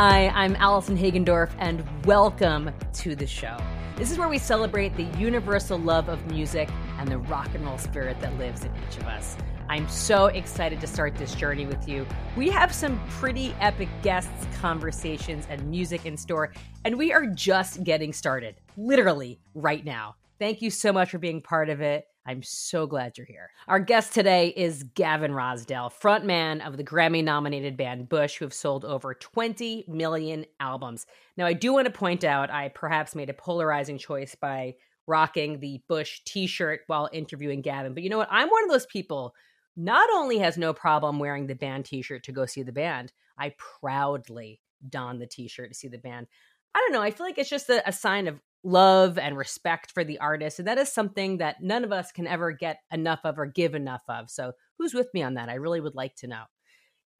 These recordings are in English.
Hi, I'm Allison Hagendorf, and welcome to the show. This is where we celebrate the universal love of music and the rock and roll spirit that lives in each of us. I'm so excited to start this journey with you. We have some pretty epic guests, conversations, and music in store, and we are just getting started, literally right now. Thank you so much for being part of it. I'm so glad you're here. Our guest today is Gavin Rossdale, frontman of the Grammy nominated band Bush, who have sold over 20 million albums. Now, I do want to point out I perhaps made a polarizing choice by rocking the Bush t shirt while interviewing Gavin. But you know what? I'm one of those people not only has no problem wearing the band t shirt to go see the band, I proudly don the t shirt to see the band. I don't know. I feel like it's just a, a sign of love and respect for the artist. And that is something that none of us can ever get enough of or give enough of. So, who's with me on that? I really would like to know.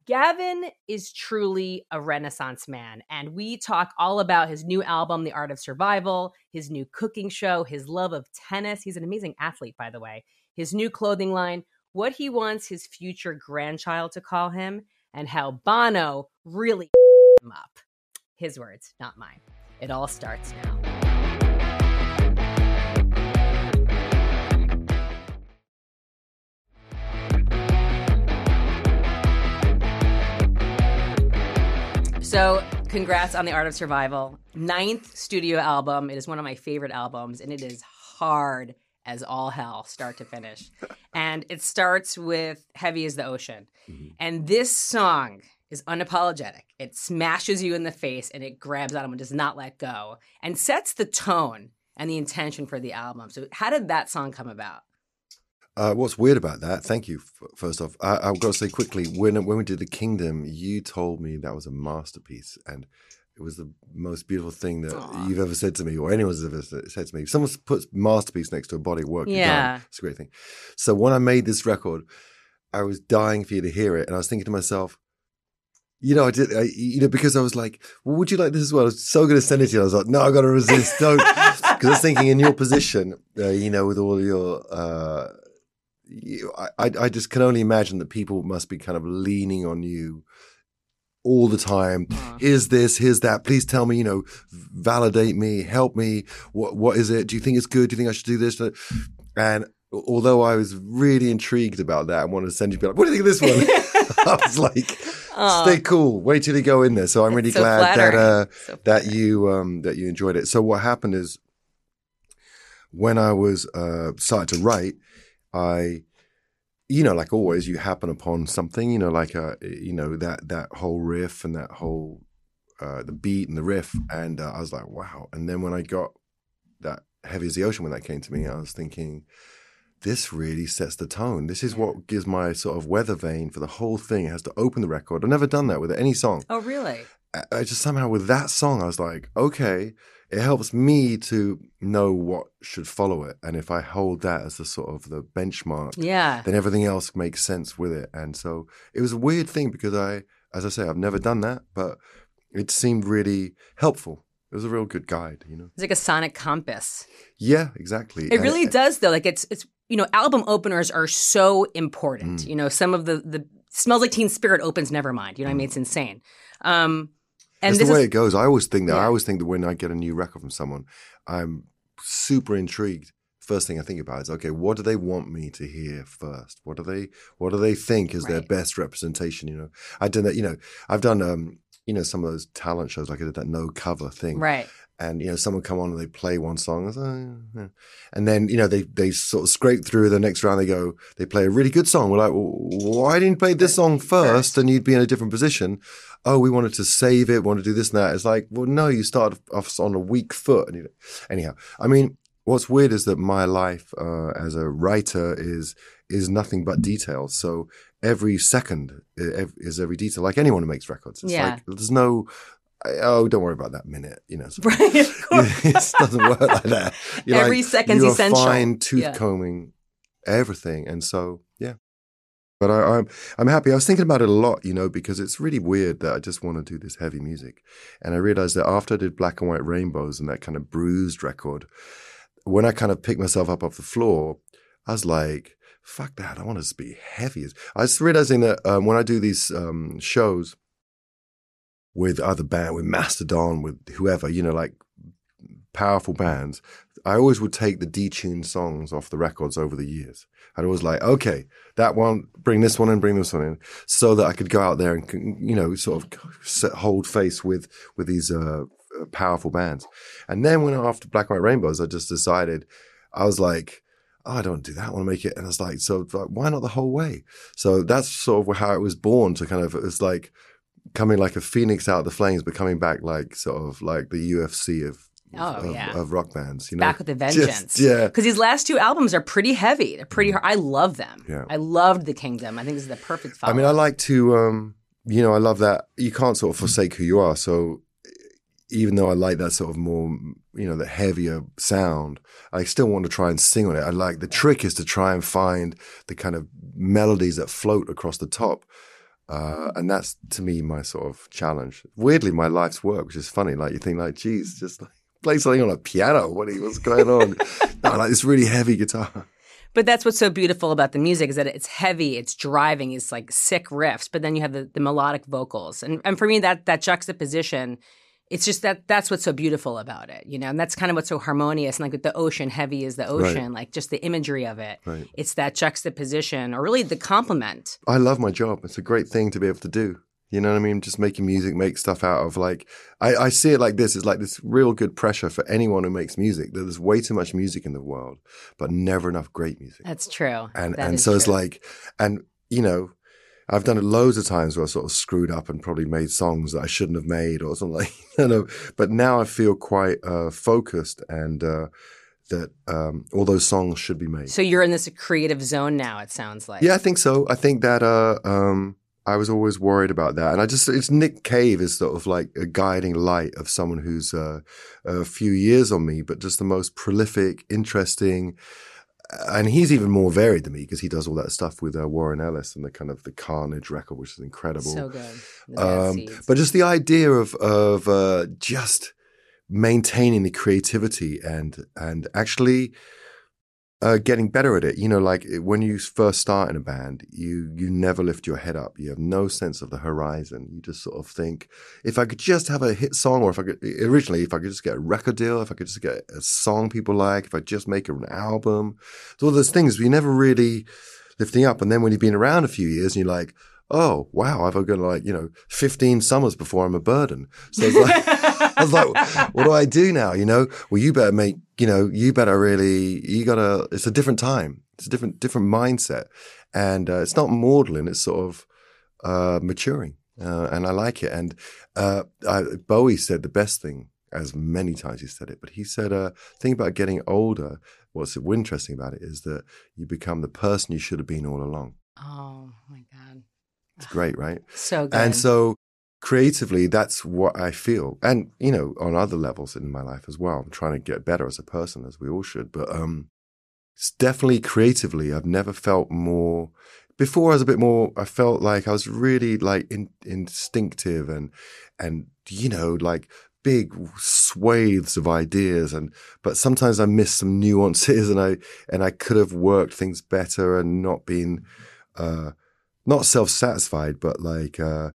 Gavin is truly a renaissance man, and we talk all about his new album, The Art of Survival, his new cooking show, his love of tennis. He's an amazing athlete, by the way, his new clothing line, what he wants his future grandchild to call him, and how Bono really him up. His words, not mine. It all starts now. So, congrats on The Art of Survival. Ninth studio album. It is one of my favorite albums, and it is hard as all hell, start to finish. and it starts with Heavy as the Ocean. Mm-hmm. And this song is unapologetic. It smashes you in the face and it grabs on and does not let go and sets the tone and the intention for the album. So, how did that song come about? Uh, what's weird about that? Thank you. First off, I, have got to say quickly when when we did the Kingdom, you told me that was a masterpiece, and it was the most beautiful thing that Aww. you've ever said to me, or anyone's ever said to me. If someone puts masterpiece next to a body of work, yeah, done, it's a great thing. So when I made this record, I was dying for you to hear it, and I was thinking to myself, you know, I did, I, you know, because I was like, well, would you like this as well? I was so going to send it to you. I was like, no, I got to resist. Don't. Because I was thinking in your position, uh, you know, with all your, uh, you, I, I just can only imagine that people must be kind of leaning on you all the time. Uh. Is this? Here's that. Please tell me. You know, validate me. Help me. What What is it? Do you think it's good? Do you think I should do this? And although I was really intrigued about that, I wanted to send you. Be like, what do you think of this one? I was like, stay cool. Wait till you go in there. So I'm really so glad flattering. that uh, so that you um, that you enjoyed it. So what happened is when I was uh, started to write I, you know, like always, you happen upon something, you know, like a, you know, that that whole riff and that whole uh, the beat and the riff, and uh, I was like, wow. And then when I got that heavy as the ocean, when that came to me, I was thinking, this really sets the tone. This is what gives my sort of weather vane for the whole thing. It has to open the record. I've never done that with any song. Oh, really? I, I just somehow with that song, I was like, okay, it helps me to know what should follow it. And if I hold that as the sort of the benchmark, yeah, then everything else makes sense with it. And so it was a weird thing because I, as I say, I've never done that, but it seemed really helpful. It was a real good guide, you know. It's like a sonic compass. Yeah, exactly. It and really it, does though. Like it's it's you know, album openers are so important. Mm. You know, some of the the smells like Teen Spirit opens Nevermind. You know, mm. I mean, it's insane. Um, and That's the way is, it goes. I always think that. Yeah. I always think that when I get a new record from someone, I'm super intrigued. First thing I think about is okay, what do they want me to hear first? What do they What do they think is right. their best representation? You know, I've done that. You know, I've done um, you know, some of those talent shows like I did that no cover thing, right? And you know someone come on and they play one song oh, and then you know they they sort of scrape through the next round they go they play a really good song. We're like well, why didn't you play this song first and you'd be in a different position? Oh we wanted to save it want to do this and that. It's like well no you start off on a weak foot. And you, anyhow i mean what's weird is that my life uh, as a writer is is nothing but details. So every second is every detail. Like anyone who makes records it's yeah. like there's no oh, don't worry about that minute. You know, right? it doesn't work like that. You're Every like, second's you're essential. Fine tooth yeah. combing everything, and so yeah. But I, I'm I'm happy. I was thinking about it a lot, you know, because it's really weird that I just want to do this heavy music, and I realized that after I did Black and White Rainbows and that kind of bruised record, when I kind of picked myself up off the floor, I was like, "Fuck that! I want to be heavy." I was realizing that um, when I do these um, shows with other band, with Mastodon, with whoever, you know, like powerful bands, I always would take the detuned songs off the records over the years. I'd always like, okay, that one, bring this one in, bring this one in, so that I could go out there and, you know, sort of hold face with, with these, uh, powerful bands. And then when after Black White Rainbows, I just decided, I was like, oh, I don't do that. I want to make it. And I was like, so like, why not the whole way? So that's sort of how it was born to kind of, it was like coming like a phoenix out of the flames, but coming back like sort of like the UFC of Oh, of, yeah. of rock bands. You know, Back with a vengeance. Just- yeah, Because these last two albums are pretty heavy. They're pretty hard. I love them. Yeah. I loved The Kingdom. I think this is the perfect follow. I mean, I like to, um, you know, I love that you can't sort of forsake who you are. So even though I like that sort of more, you know, the heavier sound, I still want to try and sing on it. I like the trick is to try and find the kind of melodies that float across the top. Uh, and that's to me my sort of challenge. Weirdly, my life's work, which is funny. Like you think, like, geez, just like play something on a piano. What what's going on? no, like this really heavy guitar. But that's what's so beautiful about the music is that it's heavy, it's driving, it's like sick riffs, but then you have the, the melodic vocals. And and for me that that juxtaposition, it's just that that's what's so beautiful about it, you know. And that's kind of what's so harmonious. And like with the ocean, heavy is the ocean, like just the imagery of it. Right. It's that juxtaposition, or really the complement. I love my job. It's a great thing to be able to do. You know what I mean? Just making music, make stuff out of like, I, I see it like this. It's like this real good pressure for anyone who makes music. that There's way too much music in the world, but never enough great music. That's true. And That and so it's like, and you know, I've done it loads of times where I sort of screwed up and probably made songs that I shouldn't have made or something like, you know. But now I feel quite uh, focused and uh, that um, all those songs should be made. So you're in this creative zone now. It sounds like. Yeah, I think so. I think that uh, um, I was always worried about that, and I just it's Nick Cave is sort of like a guiding light of someone who's uh, a few years on me, but just the most prolific, interesting. And he's even more varied than me because he does all that stuff with uh, Warren Ellis and the kind of the Carnage record, which is incredible. So good. Um, but just the idea of of uh, just maintaining the creativity and and actually uh, getting better at it. You know, like when you first start in a band, you you never lift your head up. You have no sense of the horizon. You just sort of think, if I could just have a hit song, or if I could originally, if I could just get a record deal, if I could just get a song people like, if I just make an album, so all those things. We never really lifting up. And then when you've been around a few years, and you're like. Oh wow! I've got like you know fifteen summers before I'm a burden. So it's like, I was like, what do I do now? You know, well, you better make, you know, you better really, you gotta, it's a different time. It's a different, different mindset. And uh, it's not maudlin, it's sort of uh, maturing. Uh, and I like it. And uh, I, Bowie said the best thing, as many times he said it, but he said, uh, thing about getting older, what's interesting about it is that you become the person you should have been all along. oh my god. It's great, right? So good. And so creatively, that's what I feel. And, you know, on other levels in my life as well, I'm trying to get better as a person, as we all should. But um, it's definitely creatively, I've never felt more. Before I was a bit more, I felt like I was really like in, instinctive and, and, you know, like big swathes of ideas and but sometimes I miss some nuances and I and I could have worked things better and not been uh not self-satisfied but like uh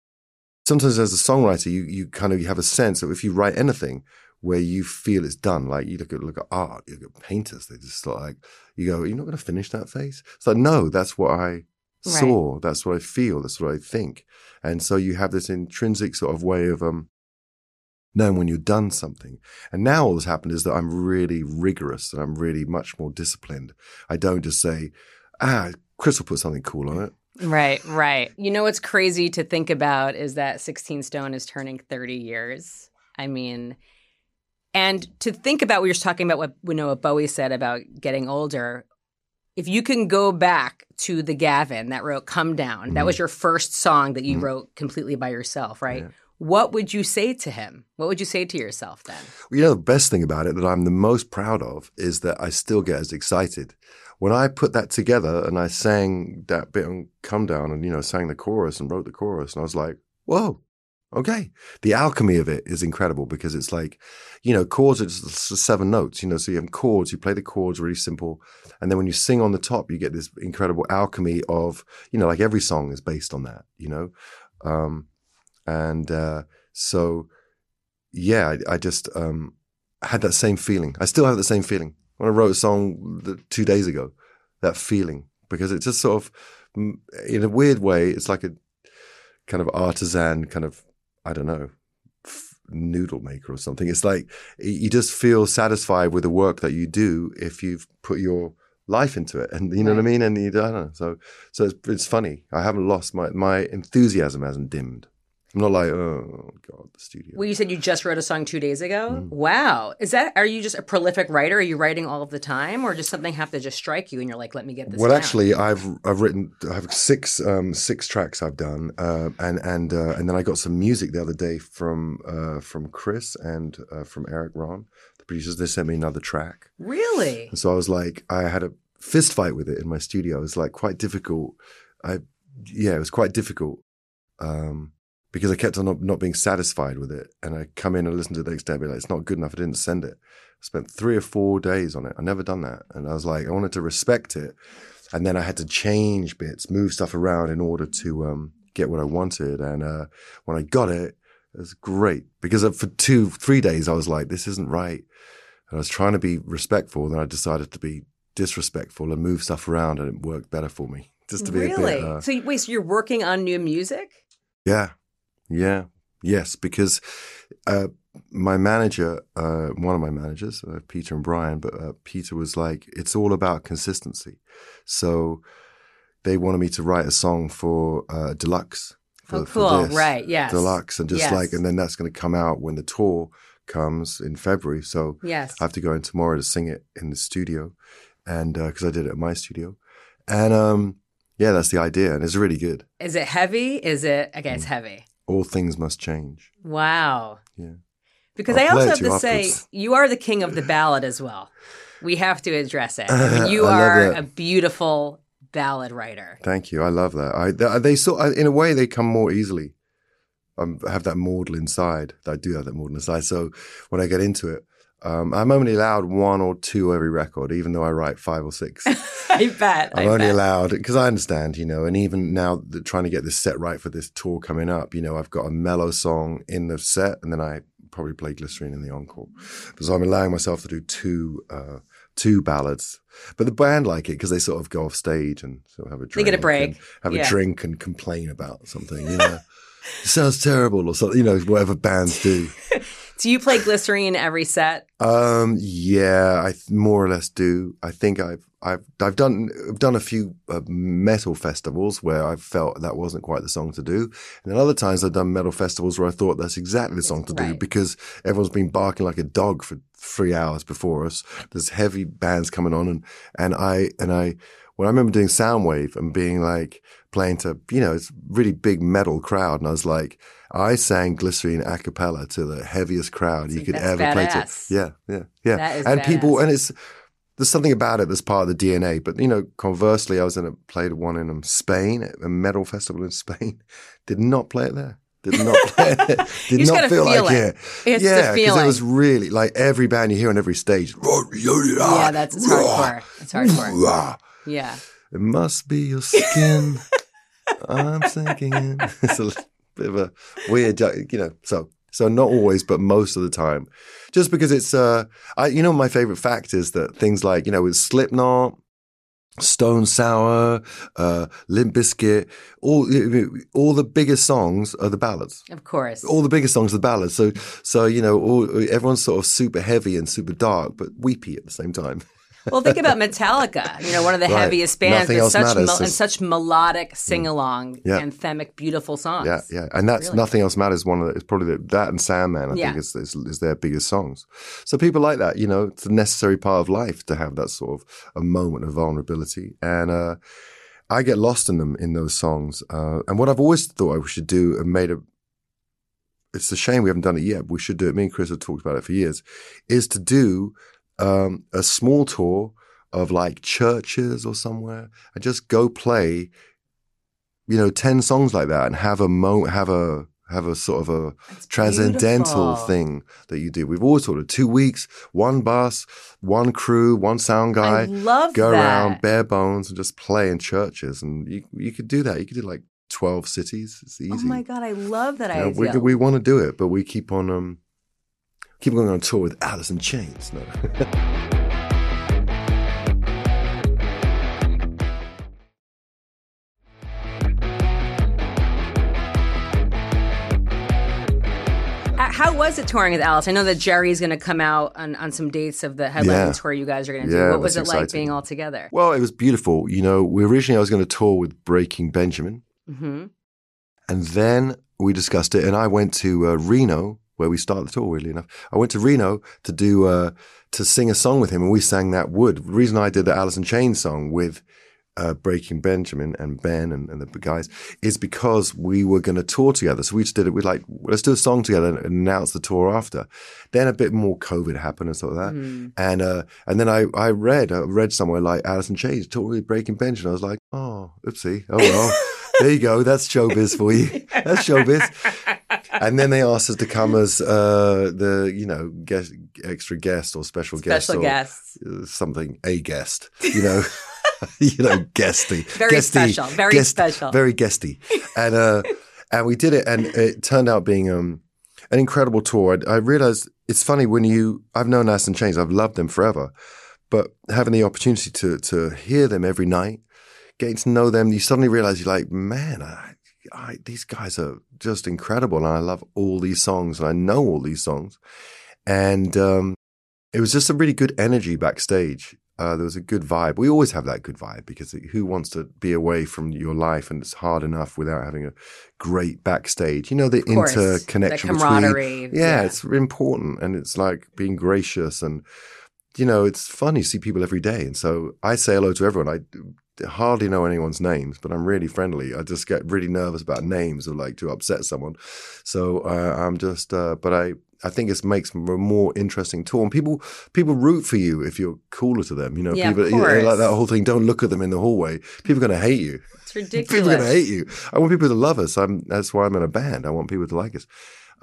sometimes as a songwriter you you kind of you have a sense that if you write anything where you feel it's done like you look at look at art you look at painters they just sort of like you go you're not going to finish that face it's like no that's what I saw that's what I feel that's what I think and so you have this intrinsic sort of way of um knowing when you've done something. And now all that's happened is that I'm really rigorous and I'm really much more disciplined. I don't just say, ah, Chris will put something cool on it. Right, right. You know what's crazy to think about is that 16 Stone is turning 30 years. I mean, and to think about, we were just talking about what we know what Bowie said about getting older. If you can go back to the Gavin that wrote "Come Down," that was mm. your first song that you mm. wrote completely by yourself, right? Yeah. What would you say to him? What would you say to yourself then? You know, the best thing about it that I'm the most proud of is that I still get as excited. When I put that together and I sang that bit on Come Down and, you know, sang the chorus and wrote the chorus, and I was like, whoa, okay. The alchemy of it is incredible because it's like, you know, chords are just seven notes, you know, so you have chords, you play the chords really simple. And then when you sing on the top, you get this incredible alchemy of, you know, like every song is based on that, you know? Um, and uh, So, yeah, I, I just um, had that same feeling. I still have the same feeling when I wrote a song two days ago. That feeling because it just sort of, in a weird way, it's like a kind of artisan kind of I don't know noodle maker or something. It's like you just feel satisfied with the work that you do if you've put your life into it, and you know right. what I mean. And you, I don't know. So, so it's, it's funny. I haven't lost my my enthusiasm hasn't dimmed. I'm not like, oh god, the studio. Well, you said you just wrote a song two days ago. Mm. Wow, is that? Are you just a prolific writer? Are you writing all of the time, or does something have to just strike you and you're like, let me get this? Well, down? actually, I've I've written I have six um, six tracks I've done, uh, and and uh, and then I got some music the other day from uh, from Chris and uh, from Erik Ron, the producers. They sent me another track. Really? And so I was like, I had a fist fight with it in my studio. It was like quite difficult. I yeah, it was quite difficult. Um, because I kept on not, not being satisfied with it. And I come in and listen to it the next day and be like, it's not good enough. I didn't send it. I spent three or four days on it. I never done that. And I was like, I wanted to respect it. And then I had to change bits, move stuff around in order to um, get what I wanted. And uh, when I got it, it was great because for two, three days, I was like, this isn't right. And I was trying to be respectful. And then I decided to be disrespectful and move stuff around and it worked better for me. Just to be really? bit. Uh, so wait, so you're working on new music? Yeah, yeah. Yes, because uh, my manager, uh, one of my managers, uh, Peter and Brian, but uh, Peter was like, it's all about consistency. So they wanted me to write a song for uh, Deluxe. For, oh, cool. For this, right. Yes. Deluxe. And just yes. like, and then that's going to come out when the tour comes in February. So yes. I have to go in tomorrow to sing it in the studio. And because uh, I did it at my studio. And um, yeah, that's the idea. And it's really good. Is it heavy? Is it, okay, it's mm. heavy all things must change. Wow. Yeah. Because I'll i also have to say, you are the king of the ballad as well. We have to address it. I mean, you are a beautiful ballad writer. Thank you. I love that. I they, they sort in a way they come more easily. Um, I have that maudlin inside. I do have that maudlin inside. So when I get into it, um, I'm only allowed one or two every record, even though I write five or six. I bet. I'm I only bet. allowed because I understand, you know, and even now trying to get this set right for this tour coming up, you know, I've got a mellow song in the set, and then I probably play Glycerine in the encore. So I'm allowing myself to do two. Uh, two ballads. But the band like it because they sort of go off stage and sort of have a drink. They get a break. Have yeah. a drink and complain about something, you know. it sounds terrible or something, you know, whatever bands do. Do you play glycerine every set? Um, yeah, I more or less do. I think I've I've I've done I've done a few uh, metal festivals where I felt that wasn't quite the song to do, and then other times I've done metal festivals where I thought that's exactly the song to right. do because everyone's been barking like a dog for three hours before us. There's heavy bands coming on, and and I and I when I remember doing Soundwave and being like playing to you know it's really big metal crowd, and I was like I sang Glycerine a cappella to the heaviest crowd you could ever badass. play to. Yeah, yeah, yeah. and badass. people, and it's, there's something about it that's part of the DNA. But, you know, conversely, I was in a, played one in um, Spain, a metal festival in Spain. Did not play it there. Did not play it. Did not feel, feel like it. it. It's yeah, because it was really like every band you hear on every stage. Yeah, that's it's hardcore. It's hardcore. Yeah. It must be your skin. I'm sinking in. It's a, bit of a weird, you know. So so not always, but most of the time, just because it's uh, I you know my favorite fact is that things like you know with Slipknot. Stone Sour, uh, Limp Bizkit, all all the biggest songs are the ballads. Of course, all the biggest songs are the ballads. So so you know, all, everyone's sort of super heavy and super dark, but weepy at the same time. Well, think about Metallica. You know, one of the right. heaviest bands with such and such melodic, mm. sing along, yeah. anthemic, beautiful songs. Yeah, yeah, and that's really. nothing else matters. One of the, it's probably the, that and Sandman. I yeah. think is, is, is their biggest songs. So people like that. You know, it's a necessary part of life to have that sort of a moment of vulnerability, and uh, I get lost in them in those songs. Uh, and what I've always thought I should do and made a it's a shame we haven't done it yet. But we should do it. Me and Chris have talked about it for years. Is to do um, a small tour of like churches or somewhere and just go play, you know, 10 songs like that and have a mo, have a, have a sort of a That's transcendental beautiful. thing that you do. We've always sort of two weeks, one bus, one crew, one sound guy, I love go that. around bare bones and just play in churches. And you, you could do that. You could do like 12 cities. It's easy. Oh my god, I love that Yeah, idea. we, we want to do it, but we keep on um, keep going on tour with Alice in Chains. No. Uh, How was it touring with Alice? I know that Jerry's going to come out on, on some dates of the headlining Yeah. tour you guys are going to do. Yeah, what was it that's like being all together? well, it was beautiful. You know, we originally I was going to tour with Breaking Benjamin, hmm and then we discussed it, and I went to uh, Reno where we started the tour. Weirdly enough, I went to Reno to do uh, to sing a song with him, and we sang that Would. The reason I did the Alice in Chains song with uh, Breaking Benjamin and Ben and, and the guys is because we were going to tour together. So we just did it. We like let's do a song together and announce the tour after. Then a bit more COVID happened and stuff like that. Mm. And uh, and then I I read I read somewhere like Alice in Chains tour with Breaking Benjamin. I was like, oh, oopsie, oh well. there you go. That's showbiz for you. That's showbiz. And then they asked us to come as uh, the you know guest, extra guest or special, guest Special or guests. uh, something a guest. You know. you know, guesty, Very guesty, special, very guest- special. very guesty, and uh, and we did it, and it turned out being um an incredible tour. I, I realized it's funny when you I've known Alice in Chains, I've loved them forever, but having the opportunity to to hear them every night, getting to know them, you suddenly realize you're like, man, I, I, these guys are just incredible, and I love all these songs, and I know all these songs, and um, it was just a really good energy backstage. Uh, there was a good vibe. We always have that good vibe because who wants to be away from your life and it's hard enough without having a great backstage? You know, the course, interconnection the between camaraderie. yeah, it's important and it's like being gracious and you know it's fun you see people every day and so i say hello to everyone i hardly know anyone's names but i'm really friendly i just get really nervous about names or like to upset someone so uh, i'm just uh, but i I think it makes a more interesting tour, and people people root for you if you're cooler to them. You know, Yeah, people you know, like that whole thing. Don't look at them in the hallway. People are going to hate you. It's ridiculous. People are going to hate you. I want people to love us. I'm, that's why I'm in a band. I want people to like us.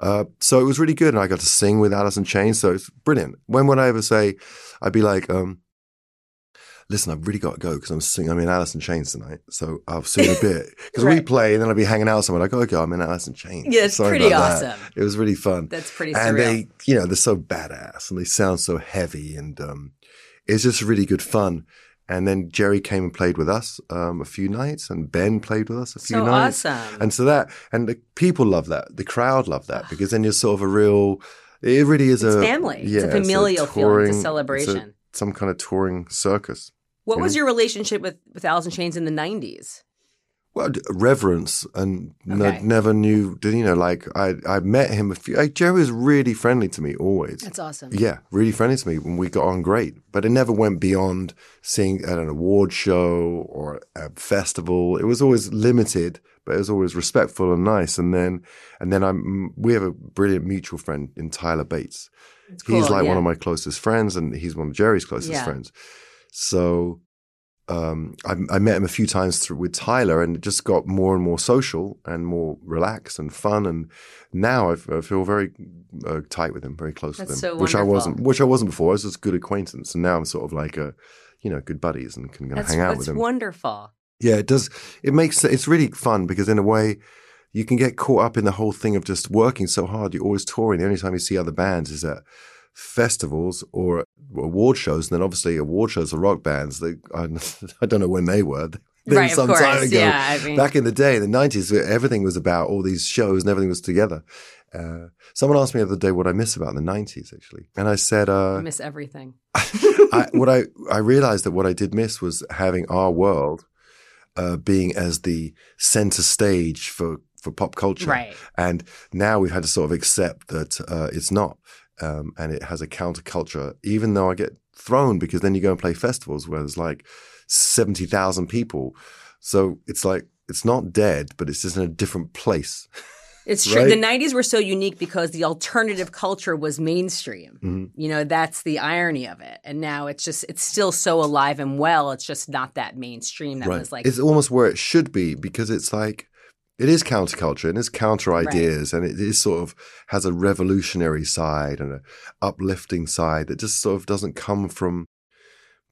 Uh, so it was really good, and I got to sing with Alice in Chains. So it's brilliant. When would I ever say? I'd be like, um, "Listen, I've really got to go because I'm singing. I'm in Alice in Chains tonight, so I'll sing a bit because we play, and then I'll be hanging out somewhere. I go, go. I'm in Alice in Chains. Yeah, it's Sorry pretty about that. awesome. It was really fun That's pretty and surreal. they you know they're so badass and they sound so heavy and um, it's just really good fun and then jerry came and played with us um, a few nights and ben played with us a few so nights awesome. and so that and the people love that the crowd love that because then you're sort of a real it really is It's a family. Yeah, It's a familial feeling. It's a touring- it's a- celebration. Some kind of touring circus what was yeah. your relationship with with Alice in Chains in the '90s? Well, d- reverence and n- Okay. never knew. Did you know? Like I, I met him a few. Like, Jerry was really friendly to me always. That's awesome. Yeah, really friendly to me when we got on great. But it never went beyond seeing at an award show or a festival. It was always limited, but it was always respectful and nice. And then, and then I'm. We have a brilliant mutual friend in Tyler Bates. It's he's like yeah. one of my closest friends, and he's one of Jerry's closest Yeah. friends. So. Um, I, I met him a few times through, with Tyler, and it just got more and more social and more relaxed and fun. And now I feel very uh, tight with him, very close That's with him, so which I wasn't, which I wasn't before. I was just good acquaintance, and now I'm sort of like a, you know, good buddies and can That's, hang out with him. wonderful. Yeah, it does. It makes it's really fun because in a way, you can get caught up in the whole thing of just working so hard. You're always touring. The only time you see other bands is at festivals or award shows. And then obviously award shows are rock bands. They, I, I don't know when they were. They Right, were of some course. time ago. Yeah, I mean- Back in the day, in the nineties, everything was about all these shows and everything was together. Uh, someone asked me the other day what I miss about the nineties, actually, and I said, uh, I miss everything. I, what I I realized that what I did miss was having our world uh, being as the center stage for for pop culture, Right. And now we've had to sort of accept that uh, it's not, um, and it has a counterculture. Even though I get thrown because then you go and play festivals where there's like seventy thousand people, so it's like it's not dead, but it's just in a different place. It's true. Right? The '90s were so unique because the alternative culture was mainstream. Mm-hmm. You know, that's the irony of it. And now it's just it's still so alive and well. It's just not that mainstream. That was like it's almost where it should be because it's like it is counterculture and it's counter ideas and it is sort of has a revolutionary side and an uplifting side that just sort of doesn't come from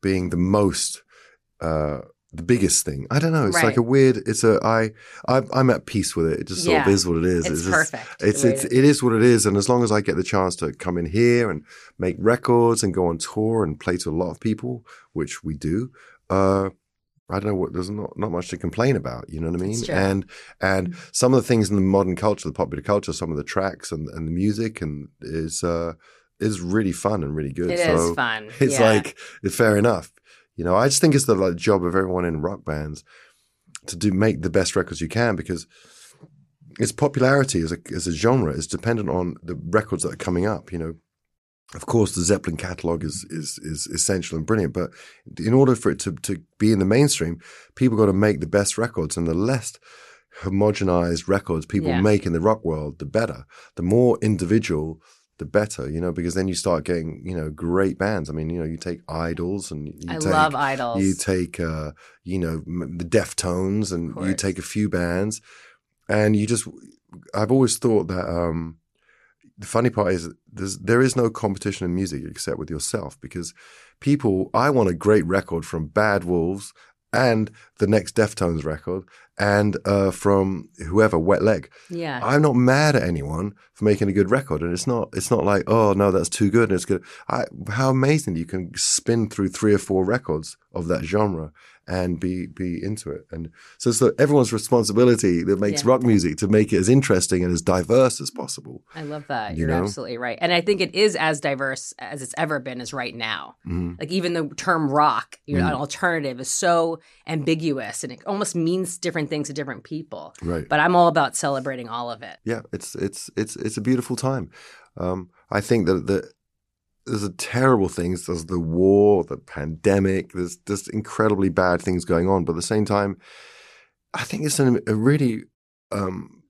being the most uh, the biggest thing. I don't know. It's Right. like a weird. It's a I. I I'm at peace with it. It just sort of is what it is. It's just- perfect. It's it's it- it is what it is. And as long as I get the chance to come in here and make records and go on tour and play to a lot of people, which we do, uh, I don't know what. There's not not much to complain about. You know what I mean? And and some of the things in the modern culture, the popular culture, some of the tracks and, and the music and is uh is really fun and really good. It is so fun. it's yeah. like it's fair enough. You know, I just think it's the like, job of everyone in rock bands to do make the best records you can because its popularity as a as a genre is dependent on the records that are coming up. You know, of course, the Zeppelin catalog is is is essential and brilliant, but in order for it to to be in the mainstream, people got to make the best records, and the less homogenized records people Yeah. make in the rock world, the better. The more individual, the better. You know, because then you start getting you know great bands. I mean, you know, you take IDLES and you I take, love IDLES. you take, uh, you know, the Deftones, and you take a few bands, and you just. I've always thought that um, the funny part is there's, there is no competition in music except with yourself because people. I want a great record from Bad Wolves and the next Deftones record and uh, from whoever Wet Leg. yeah. I'm not mad at anyone for making a good record, and it's not it's not like oh no that's too good and it's good. I, how amazing you can spin through three or four records of that genre and be be into it, and so it's the, everyone's responsibility that makes Yeah. rock music to make it as interesting and as diverse as possible. I love that. You You're know? absolutely right. And I think it is as diverse as it's ever been as right now. Mhm. Like even the term rock, you know, Mm. an alternative is so ambiguous and it almost means different things to different people. Right? But I'm all about celebrating all of it. yeah, it's it's it's it's a beautiful time. Um, I think that the there's a terrible things. There's the war, the pandemic. There's just incredibly bad things going on. But at the same time, I think it's an, a really um,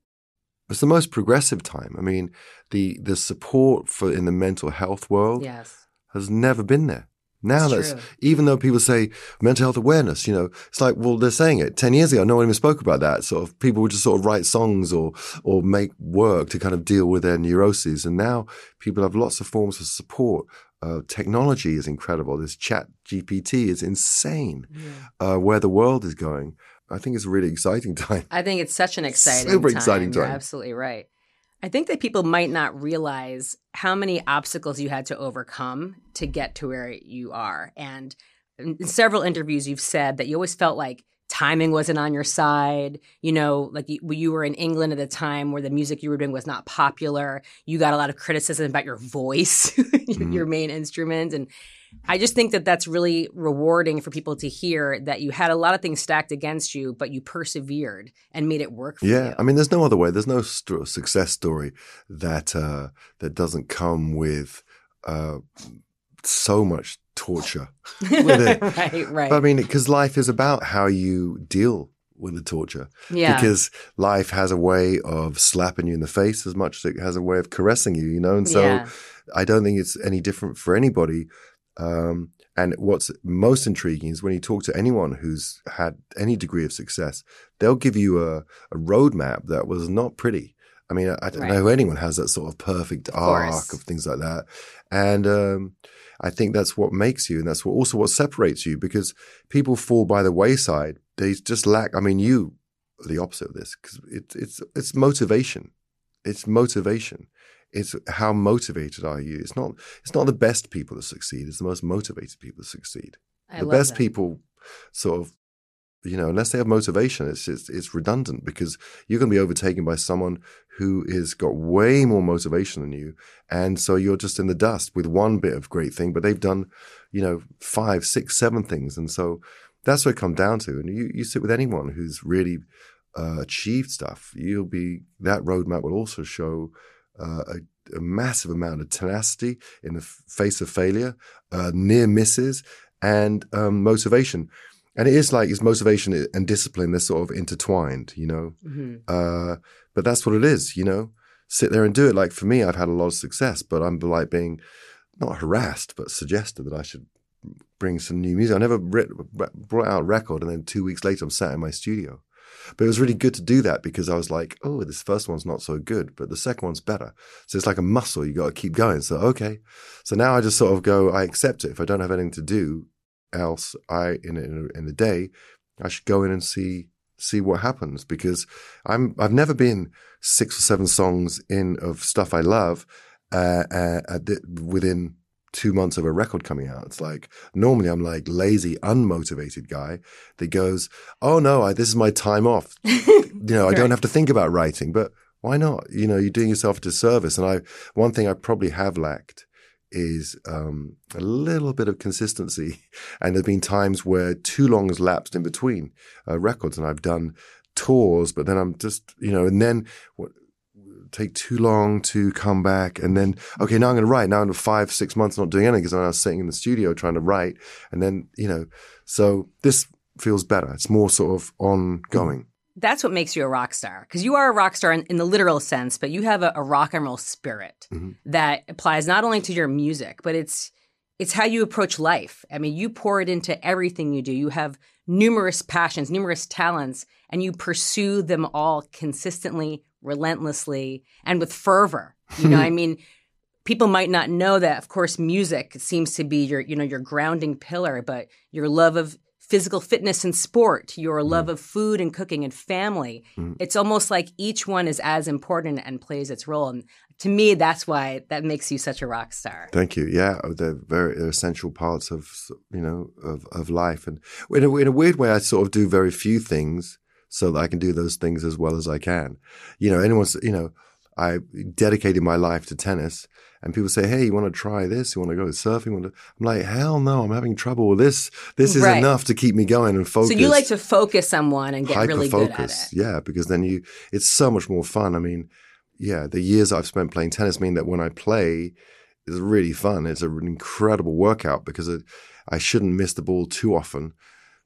it's the most progressive time. I mean, the the support for in the mental health world Yes. has never been there. Now It's that's true. even though people say mental health awareness, you know, it's like, well, they're saying it. Ten years ago, no one even spoke about that. Sort of people would just sort of write songs or or make work to kind of deal with their neuroses. And now people have lots of forms of support. Uh, technology is incredible. This chat GPT is insane. Uh, where the world is going, I think it's a really exciting time. I think it's such an exciting Super time. exciting You're time. absolutely right. I think that people might not realize how many obstacles you had to overcome to get to where you are. And in several interviews, you've said that you always felt like timing wasn't on your side. You know, like you, you were in England at a time where the music you were doing was not popular. You got a lot of criticism about your voice, your, Mhm. your main instrument. And I just think that that's really rewarding for people to hear that you had a lot of things stacked against you, but you persevered and made it work for Yeah, you. I mean, there's no other way. There's no st- success story that uh, that doesn't come with uh, so much torture. with it. right, right. But I mean, because life is about how you deal with the torture. yeah. Because life has a way of slapping you in the face as much as it has a way of caressing you, you know. And so yeah. I don't think it's any different for anybody. Um, and what's most intriguing is when you talk to anyone who's had any degree of success, they'll give you a, a roadmap that was not pretty. I mean, I, I don't Right. know anyone has that sort of perfect course. arc of things like that. And um, I think that's what makes you, and that's what also what separates you because people fall by the wayside. They just lack. I mean, you are the opposite of this because it's it's it's motivation. It's motivation. It's how motivated are you? It's not it's not the best people that succeed. It's the most motivated people that succeed. I the best that. people, sort of, you know, unless they have motivation, it's it's, it's redundant because you're going to be overtaken by someone who is got way more motivation than you, and so you're just in the dust with one bit of great thing, but they've done, you know, five, six, seven things, and so that's what it comes down to. And you you sit with anyone who's really uh, achieved stuff, you'll be that roadmap will also show. Uh, a, a massive amount of tenacity in the face of failure, uh, near misses, and um, motivation. And it is like it's motivation and discipline. They're sort of intertwined, you know. Mhm. Uh, but that's what it is, you know. Sit there and do it. Like for me, I've had a lot of success, but I'm like being not harassed, but suggested that I should bring some new music. I never writ- brought out a record, and then two weeks later, I'm sat in my studio. But it was really good to do that because I was like, oh, this first one's not so good, but the second one's better. So it's like a muscle. You got to keep going. So, okay. So now I just sort of go, I accept it. If I don't have anything to do else, I, in a, in a, in a day, I should go in and see see what happens because I'm I've never been six or seven songs in of stuff I love uh, uh, within two months of a record coming out. It's like normally I'm like lazy, unmotivated guy that goes, "Oh no, I, this is my time off. you know, I don't have to think about writing." But why not? You know, you're doing yourself a disservice. And I one thing I probably have lacked is um, a little bit of consistency. And there've been times where too long has lapsed in between uh, records, and I've done tours, but then I'm just you know, and then what, take too long to come back. And then, okay, now I'm going to write. Now in five, six months not doing anything because I was sitting in the studio trying to write. And then, you know, so this feels better. It's more sort of ongoing. That's what makes you a rock star because you are a rock star in, in, the literal sense, but you have a, a rock and roll spirit mm-hmm. that applies not only to your music, but it's it's how you approach life. I mean, you pour it into everything you do. You have numerous passions, numerous talents, and you pursue them all consistently, relentlessly, and with fervor. You know, I mean, people might not know that, of course, music seems to be your, you know, your grounding pillar, but your love of physical fitness and sport, your love mm. of food and cooking and family. Mm. It's almost like each one is as important and plays its role. And to me, that's why that makes you such a rock star. Thank you. Yeah, they're very they're essential parts of you know of of life, and in a, in a weird way, I sort of do very few things so that I can do those things as well as I can. You know, anyone's you know, I dedicated my life to tennis, and people say, "Hey, you want to try this? You want to go surfing?" I'm like, "Hell no! I'm having trouble with this. This is right. enough to keep me going and focus." So you like to focus someone and get Hyper really focus. good at it. Yeah, because then you, it's so much more fun. I mean yeah, the years I've spent playing tennis mean that when I play, it's really fun. It's an incredible workout because it, I shouldn't miss the ball too often.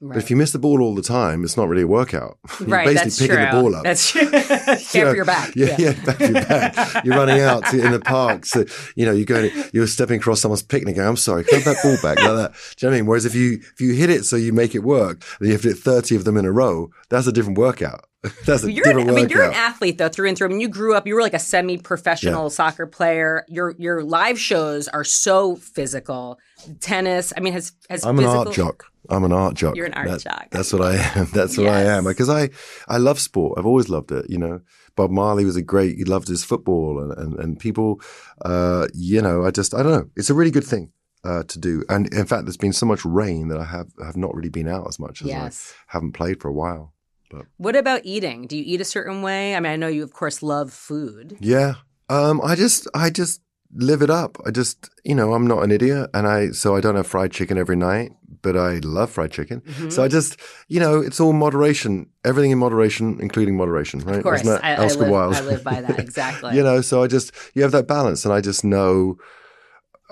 Right. But if you miss the ball all the time, it's not really a workout. You're right, basically picking true. the ball up. That's true. you know, your back. Yeah, yeah, yeah back your back. You're running out to, in the park. So, you know, you're going, you're stepping across someone's picnic. Going, I'm sorry, can that ball back like that? Do you know what I mean? Whereas if you, if you hit it so you make it work, then you have to hit 30 of them in a row. That's a different workout. That's a you're different an, I mean, you're an athlete though through and through. I mean, you grew up. You were like a semi-professional yeah. soccer player. Your your live shows are so physical. Tennis. I mean, has has. I'm physical... an art jock. I'm an art jock. You're an art that, jock. That's what I am. That's what. I am. Because I I love sport. I've always loved it. You know, Bob Marley was a great. He loved his football, and and, and people. Uh, you know, I just I don't know. It's a really good thing. Uh, to do. And in fact, there's been so much rain that I have have not really been out as much as yes. I haven't played for a while. But what about eating? Do you eat a certain way? I mean, I know you of course love food. Yeah. Um, I just I just live it up. I just you know, I'm not an idiot and I so I don't have fried chicken every night, but I love fried chicken. Mm-hmm. So I just you know, it's all moderation. Everything in moderation, including moderation, right? Of course. Isn't that I, Oscar I live, Wilde? I live by that, exactly. you know, so I just you have that balance and I just know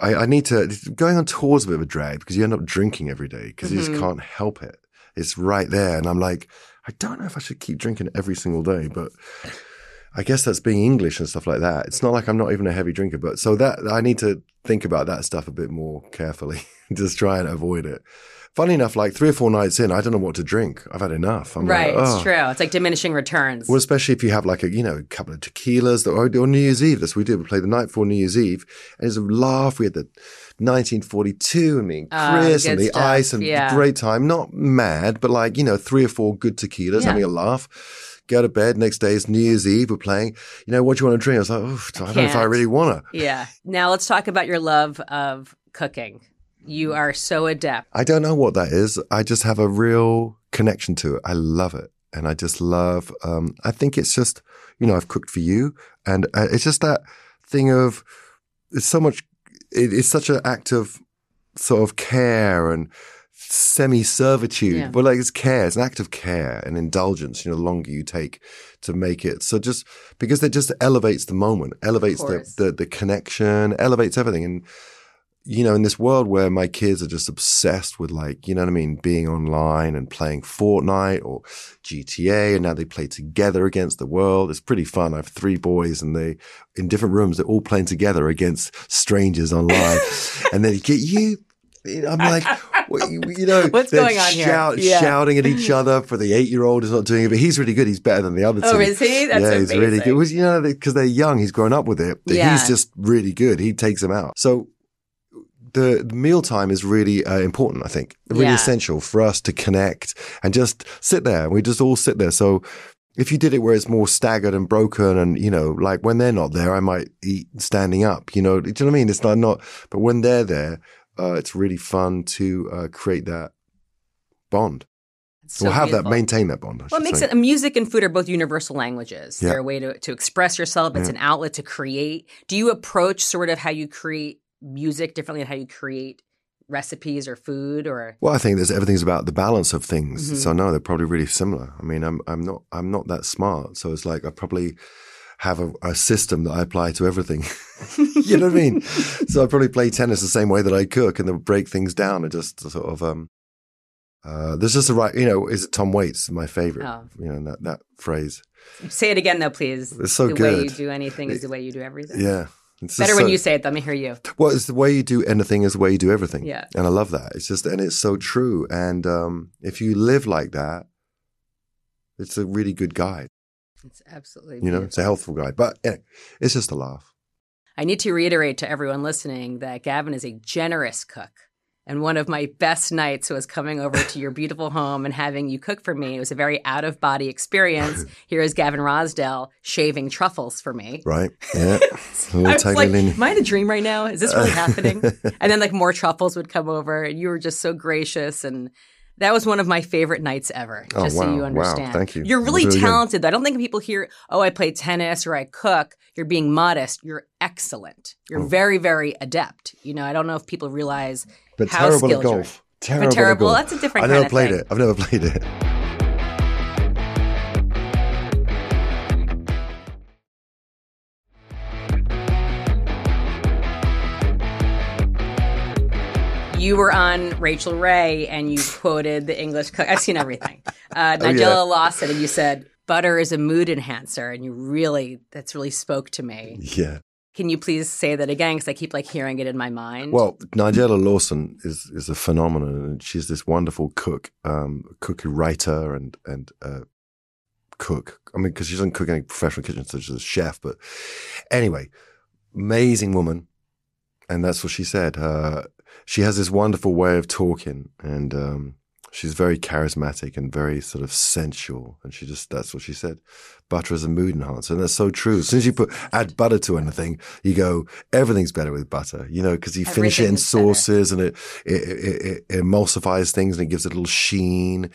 I, I, need to going on tours a bit of a drag because you end up drinking every day because mm-hmm. you just mm-hmm. can't help it. It's right there, and I'm like, I don't know if I should keep drinking every single day, but I guess that's being English and stuff like that. It's not like I'm not even a heavy drinker, but so that I need to think about that stuff a bit more carefully, just try and avoid it. Funny enough, like three or four nights in, I don't know what to drink. I've had enough. I'm right, like, oh. it's true. It's like diminishing returns. Well, especially if you have like a you know a couple of tequilas or, or New Year's Eve. That's what we did. We played the night before New Year's Eve, and it was a laugh. We had the 1942 and me and ah, Chris uh, and the stuff. ice and yeah. great time. Not mad, but like, you know, three or four good tequilas, yeah. having a laugh. Go to bed. Next day is New Year's Eve. We're playing. You know, what do you want to drink? I was like, oh, I, I don't know if I really want to. Yeah. Now let's talk about your love of cooking. You are so adept. I don't know what that is. I just have a real connection to it. I love it. And I just love, um, I think it's just, you know, I've cooked for you. And uh, it's just that thing of, it's so much it, it's such an act of sort of care and semi servitude. Yeah. Well, like it's care, it's an act of care and indulgence, you know, the longer you take to make it. So just because it just elevates the moment, elevates the, the, the connection, elevates everything. And you know, in this world where my kids are just obsessed with like, you know what I mean, being online and playing Fortnite or GTA, and now they play together against the world. It's pretty fun. I have three boys, and they in different rooms. They're all playing together against strangers online, and then you get you. I'm like, you know, what's going on shout, here? Yeah. Shouting at each other for the eight year old is not doing it, but he's really good. He's better than the other oh, two. Oh, is he? That's yeah, amazing. he's really good. Well, you know, because they're young, he's grown up with it. Yeah. He's just really good. He takes them out. So the, the mealtime is really uh, important. I think really Yeah. essential for us to connect and just sit there. We just all sit there. So if you did it where it's more staggered and broken, and you know, like when they're not there, I might eat standing up. You know, do you know what I mean? It's not not, but when they're there, uh, it's really fun to uh, create that bond. So we'll have beautiful. that, maintain that bond. Well, it makes say. it. Music and food are both universal languages. Yeah. They're a way to, to express yourself. It's Yeah. an outlet to create. Do you approach sort of how you create music differently than how you create recipes or food? Or Well, I think there's everything's about the balance of things. Mhm. So no, they're probably really similar. I mean, I'm I'm not I'm not that smart, so it's like I probably have a, a system that I apply to everything. you know what I mean? So I probably play tennis the same way that I cook, and then break things down and just sort of um. Uh, there's just the right, you know, is it Tom Waits, my favorite, Oh. you know, that, that phrase. say it again, though, please. It's so good. the way you do anything is the way you do everything. Yeah. It's Better when so- you say it. Let me hear you. Well, it's the way you do anything is the way you do everything. Yeah. And I love that. It's just, and it's so true. And um, if you live like that, it's a really good guide. It's absolutely. You know, beautiful. it's a helpful guide. But it's just a laugh. I need to reiterate to everyone listening that Gavin is a generous cook. And one of my best nights was coming over to your beautiful home and having you cook for me. It was a very out of body experience. Here is Gavin Rossdale shaving truffles for me. Right? Yeah. I was like, am I in a dream right now? Is this really happening? And then like more truffles would come over and you were just so gracious and that was one of my favorite nights ever, Oh, just so wow. you Wow. understand. Thank you. You're really again. talented. I don't think people hear, oh, I play tennis or I cook. You're being modest. You're excellent. You're Oh. very, very adept. You know, I don't know if people realize but how terrible at skilled you are. golf. Terrible, at terrible, golf. that's a different I've never played thing. it. I've never played it. You were on Rachael Ray and you quoted the English cook. I've seen everything. Uh, Oh, yeah. Lawson, and you said, butter is a mood enhancer. And you really, that's really spoke to me. Yeah. Can you please say that again? Because I keep like hearing it in my mind. Well, Nigella Lawson is is a phenomenon, and she's this wonderful cook, um, cookie writer, and and uh, cook. I mean, because she doesn't cook in any professional kitchen, so she's a chef. But anyway, amazing woman, and that's what she said. Uh, she has this wonderful way of talking, and um, she's very charismatic and very sort of sensual. And she just that's what she said. Butter is a mood enhancer, and that's so true. As soon as you put add butter to anything, you go everything's better with butter. You know, because you finish it in Everything's better. sauces, and it it, it it emulsifies things, and it gives it a little sheen.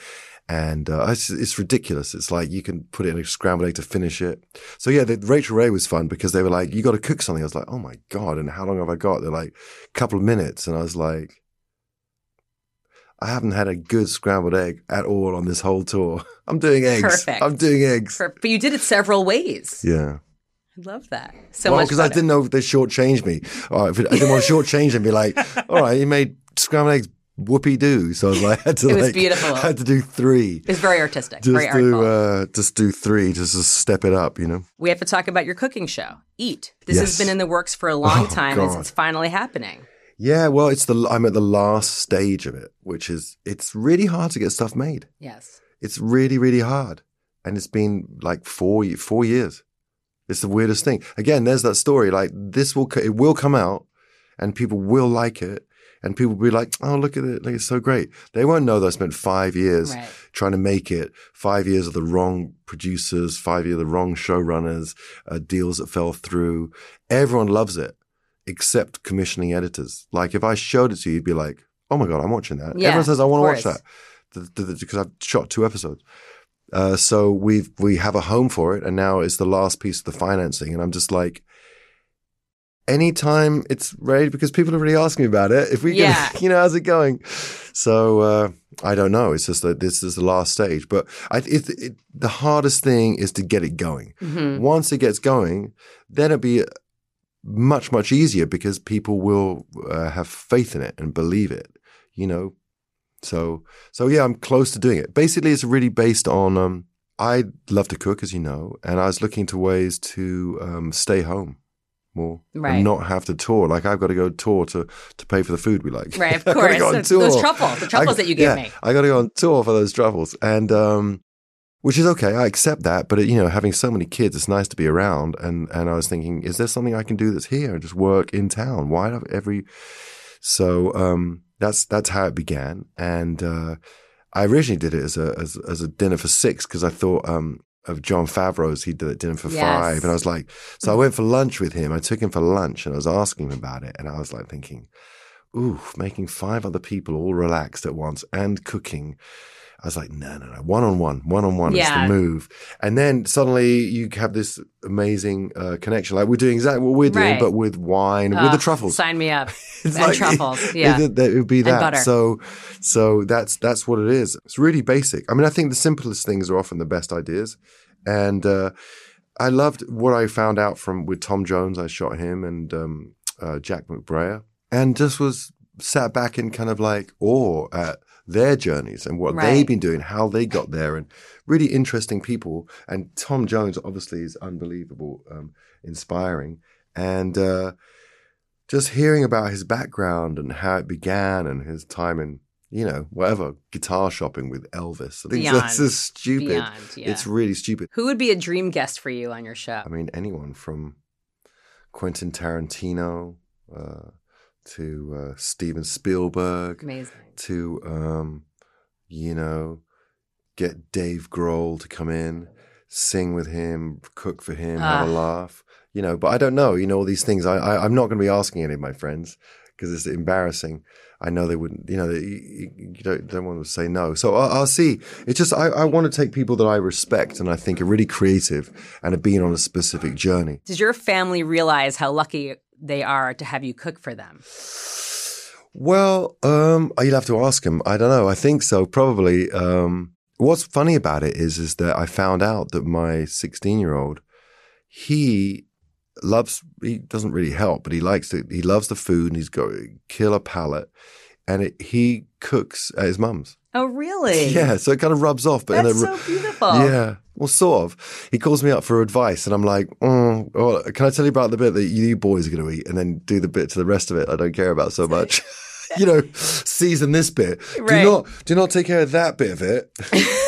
And uh, it's, it's ridiculous. It's like you can put it in a scrambled egg to finish it. So yeah, the, Rachael Ray was fun because they were like, "You got to cook something." I was like, "Oh my god!" And how long have I got? They're like, "A couple of minutes," and I was like, "I haven't had a good scrambled egg at all on this whole tour. I'm doing eggs. Perfect. I'm doing eggs." For- but you did it several ways. Yeah. I love that. So well, much because I didn't know if they shortchanged me. All right, if it, I didn't want to shortchange and be like, "All right, you made scrambled eggs." Whoopie do. So I was like, I had to It was like, beautiful. I had to do three. It's very artistic, Just very do, uh, just do three, just to step it up, you know. we have to talk about your cooking show, Eat. This has been in the works for a long Oh, time. and God. It's finally happening. Yeah, well, it's the I'm at the last stage of it, which is it's really hard to get stuff made. Yes. It's really, really hard, and it's been like four four years. It's the weirdest thing. Again, there's that story. Like this will it will come out, and people will like it, and people will be like, "Oh, look at it! Like it's so great." They won't know that I spent five years Right. trying to make it. Five years of the wrong producers, five years of the wrong showrunners, uh, deals that fell through. Everyone loves it, except commissioning editors. Like if I showed it to you, you'd be like, "Oh my god, I'm watching that." Yeah, Everyone says, "I want to watch that," because I've shot two episodes. Uh, so we've we have a home for it, and now it's the last piece of the financing, and I'm just like. Anytime it's ready, because people are really asking me about it. If we Yeah. can, you know, how's it going? So uh, I don't know. It's just that this is the last stage. But I, it, it, the hardest thing is to get it going. hmm Once it gets going, then it'll be much much easier because people will uh, have faith in it and believe it. You know. So so yeah, I'm close to doing it. Basically, it's really based on. Um, I love to cook, as you know, and I was looking to ways to um, stay home more Right. and not have to tour. Like I've got to go tour to to pay for the food we like. Right, of course. go on Those- those truffles, the truffles I- that you gave yeah, me. I got to go on tour for those truffles, and um, which is okay. I accept that, but you know, having so many kids, it's nice to be around. And and I was thinking, is there something I can do that's here and just work in town? Why not every So um, that's that's how it began, and uh, I originally did it as a as, as a dinner for six because I thought um, of Jon Favreau's. He did it dinner for Yes. five, and I was like, so I went for lunch with him. I took him for lunch, and I was asking him about it, and I was like thinking, ooh, making five other people all relaxed at once and cooking. I was like, no, no, no, one on one, one on one is the move. And then suddenly you have this amazing uh, connection. Like we're doing exactly what we're doing, Right. but with wine, with the truffles. Sign me up. It's and truffles, yeah. It, it would be that. So, so that's that's what it is. It's really basic. I mean, I think the simplest things are often the best ideas, and uh, I loved what I found out from with Tom Jones. I shot him and um, uh, Jack McBrayer, and just was sat back in kind of like awe at their journeys and what Right. they've been doing, how they got there, and really interesting people. And Tom Jones obviously is unbelievable, um, inspiring, and. Uh, just hearing about his background and how it began and his time in, you know, whatever, guitar shopping with Elvis. I think Beyond. that's just stupid. Beyond, yeah. It's really stupid. Who would be a dream guest for you on your show? I mean, anyone from Quentin Tarantino uh, to uh, Steven Spielberg Amazing. to, um, you know, get Dave Grohl to come in, sing with him, cook for him, have a Ah. laugh. You know, but I don't know. You know, all these things. I, I I'm not going to be asking any of my friends because it's embarrassing. I know they wouldn't. You know, they, you, you don't, don't want to say no. So I'll, I'll see. It's just I, I want to take people that I respect and I think are really creative and have been on a specific journey. Does your family realize how lucky they are to have you cook for them? Well, um, you'd have to ask him. I don't know. I think so. Probably. Um, what's funny about it is, is that I found out that my 16 year old, he loves. He doesn't really help, but he likes to. He loves the food, and he's got a killer palate, and it, he cooks at his mum's. Oh, really? Yeah, so it kind of rubs off. But in That's a, so beautiful. yeah, well, sort of. He calls me up for advice, and I'm like, mm, well, "Can I tell you about the bit that you boys are going to eat, and then do the bit to the rest of it I don't care about so much." you know, season this bit. Right. Do not do not take care of that bit of it.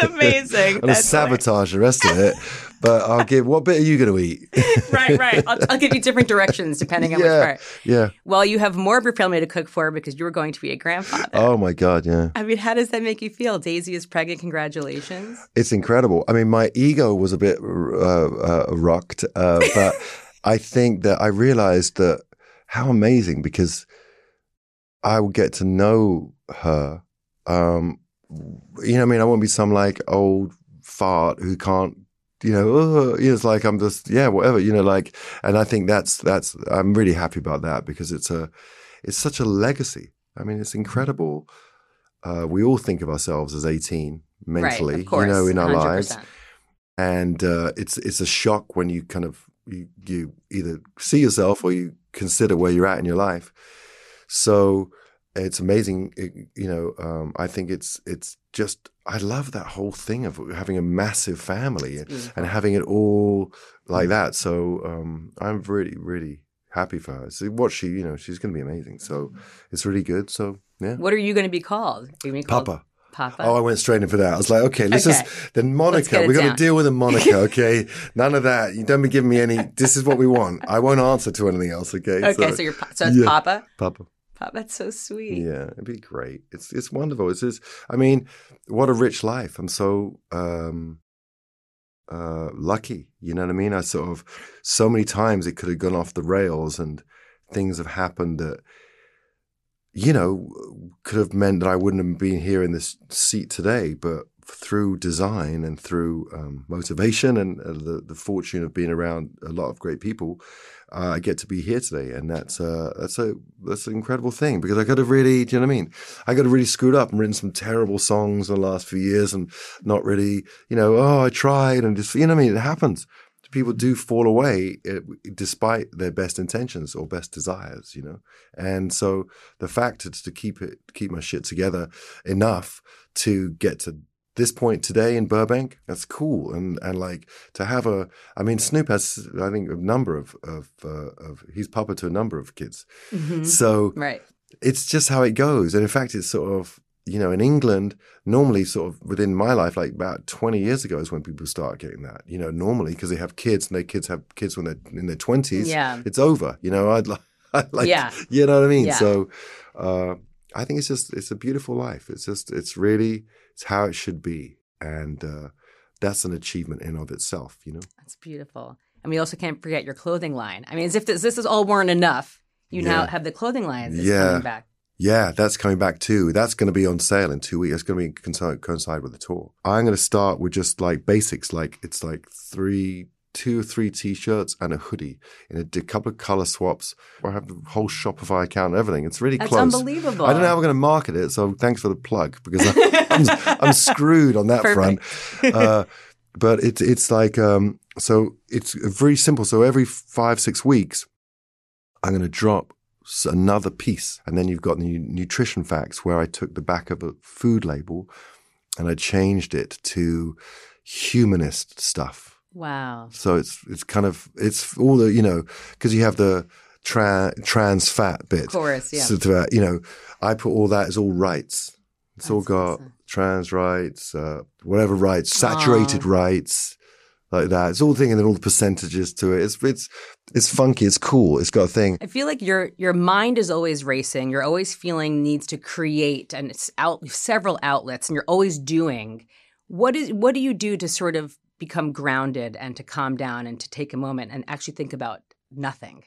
That's amazing. That's sabotage the rest of it. But I'll give. What bit are you going to eat? right, right. I'll, I'll give you different directions depending on which yeah, part. yeah. Well, you have more of your family to cook for because you're going to be a grandfather. Oh my god, yeah. I mean, how does that make you feel? Daisy is pregnant. Congratulations. It's incredible. I mean, my ego was a bit uh, uh, rocked, uh, but I think that I realized that how amazing because I will get to know her. Um, you know, what I mean, I won't be some like old fart who can't. You know, know, it's like I'm just yeah, whatever. You know, like, and I think that's that's I'm really happy about that because it's a it's such a legacy. I mean, it's incredible. Uh, we all think of ourselves as 18 mentally, right, course, you know, in our 100%. lives, and uh, it's it's a shock when you kind of you, you either see yourself or you consider where you're at in your life. So it's amazing, it- you know. Um, I think it's it's just I love that whole thing of having a massive family and, and having it all like that. So um, I'm really really happy for her. So what she you know she's going to be amazing. So it's really good. So yeah, What are you going to be called? Are you gonna be called Papa. Papa. Oh, I went straight in for that. I was like, okay, let's Okay. just then Monica. We're going to deal with a Monica, okay? None of that. You don't be giving me any. This is what we want. I won't answer to anything else, okay? okay, so, you're so it's yeah. Papa. Papa. That's so sweet. Yeah, it'd be great. It's it's wonderful. It's just, I mean, what a rich life. I'm so um uh lucky. You know what I mean? I sort of so many times it could have gone off the rails and things have happened that you know could have meant that I wouldn't have been here in this seat today, but through design and through um, motivation and uh, the the fortune of being around a lot of great people, uh, I get to be here today, and that's uh, that's a that's an incredible thing because I could have really, do you know what I mean? I could have really screwed up and written some terrible songs in the last few years, and not really, you know, oh, I tried, and just, you know what I mean? It happens. People do fall away uh, despite their best intentions or best desires, you know. And so the fact is to keep it, keep my shit together enough to get to this point today in Burbank, that's cool. And and like to have a, I mean, Snoop has, I think, a number of of uh, of he's papa to a number of kids. Mhm. So Right. it's just how it goes. And in fact, it's sort of you know in England normally sort of within my life, like about twenty years ago, is when people start getting that. You know, normally because they have kids and their kids have kids when they're in their twenties. Yeah. it's over. You know, I'd. li- like, Yeah. you know what I mean. Yeah. So, uh, I think it's just it's a beautiful life. It's just it's really it's how it should be, and uh, that's an achievement in of itself. You know. That's beautiful. And we also can't forget your clothing line. I mean, as if this, this is all weren't enough, you now have the clothing line that's Yeah. coming back. Yeah, that's coming back too. That's going to be on sale in two weeks. It's going to be coincide, coincide with the tour. I'm going to start with just like basics, like it's like three, two or three t-shirts and a hoodie in a couple of color swaps. I have the whole Shopify account and everything. It's really That's close. unbelievable. I don't know how we're going to market it, so thanks for the plug because I'm, I'm, I'm screwed on that Perfect. front. Uh, but it's it's like um, so it's very simple. So every five six weeks, I'm going to drop another piece, and then you've got the nutrition facts where I took the back of a food label and I changed it to humanist stuff. Wow. So it's it's kind of it's all the you know because you have the tra- trans fat bit. Of course, yeah. So that, you know, I put all that as all rights. It's all got awesome. trans rights, uh, whatever rights, saturated Aw. rights, like that. It's all the thing, and then all the percentages to it. It's it's it's funky. It's cool. It's got a thing. I feel like your your mind is always racing. You're always feeling needs to create, and it's out several outlets, and you're always doing. What is what do you do to sort of become grounded and to calm down and to take a moment and actually think about nothing?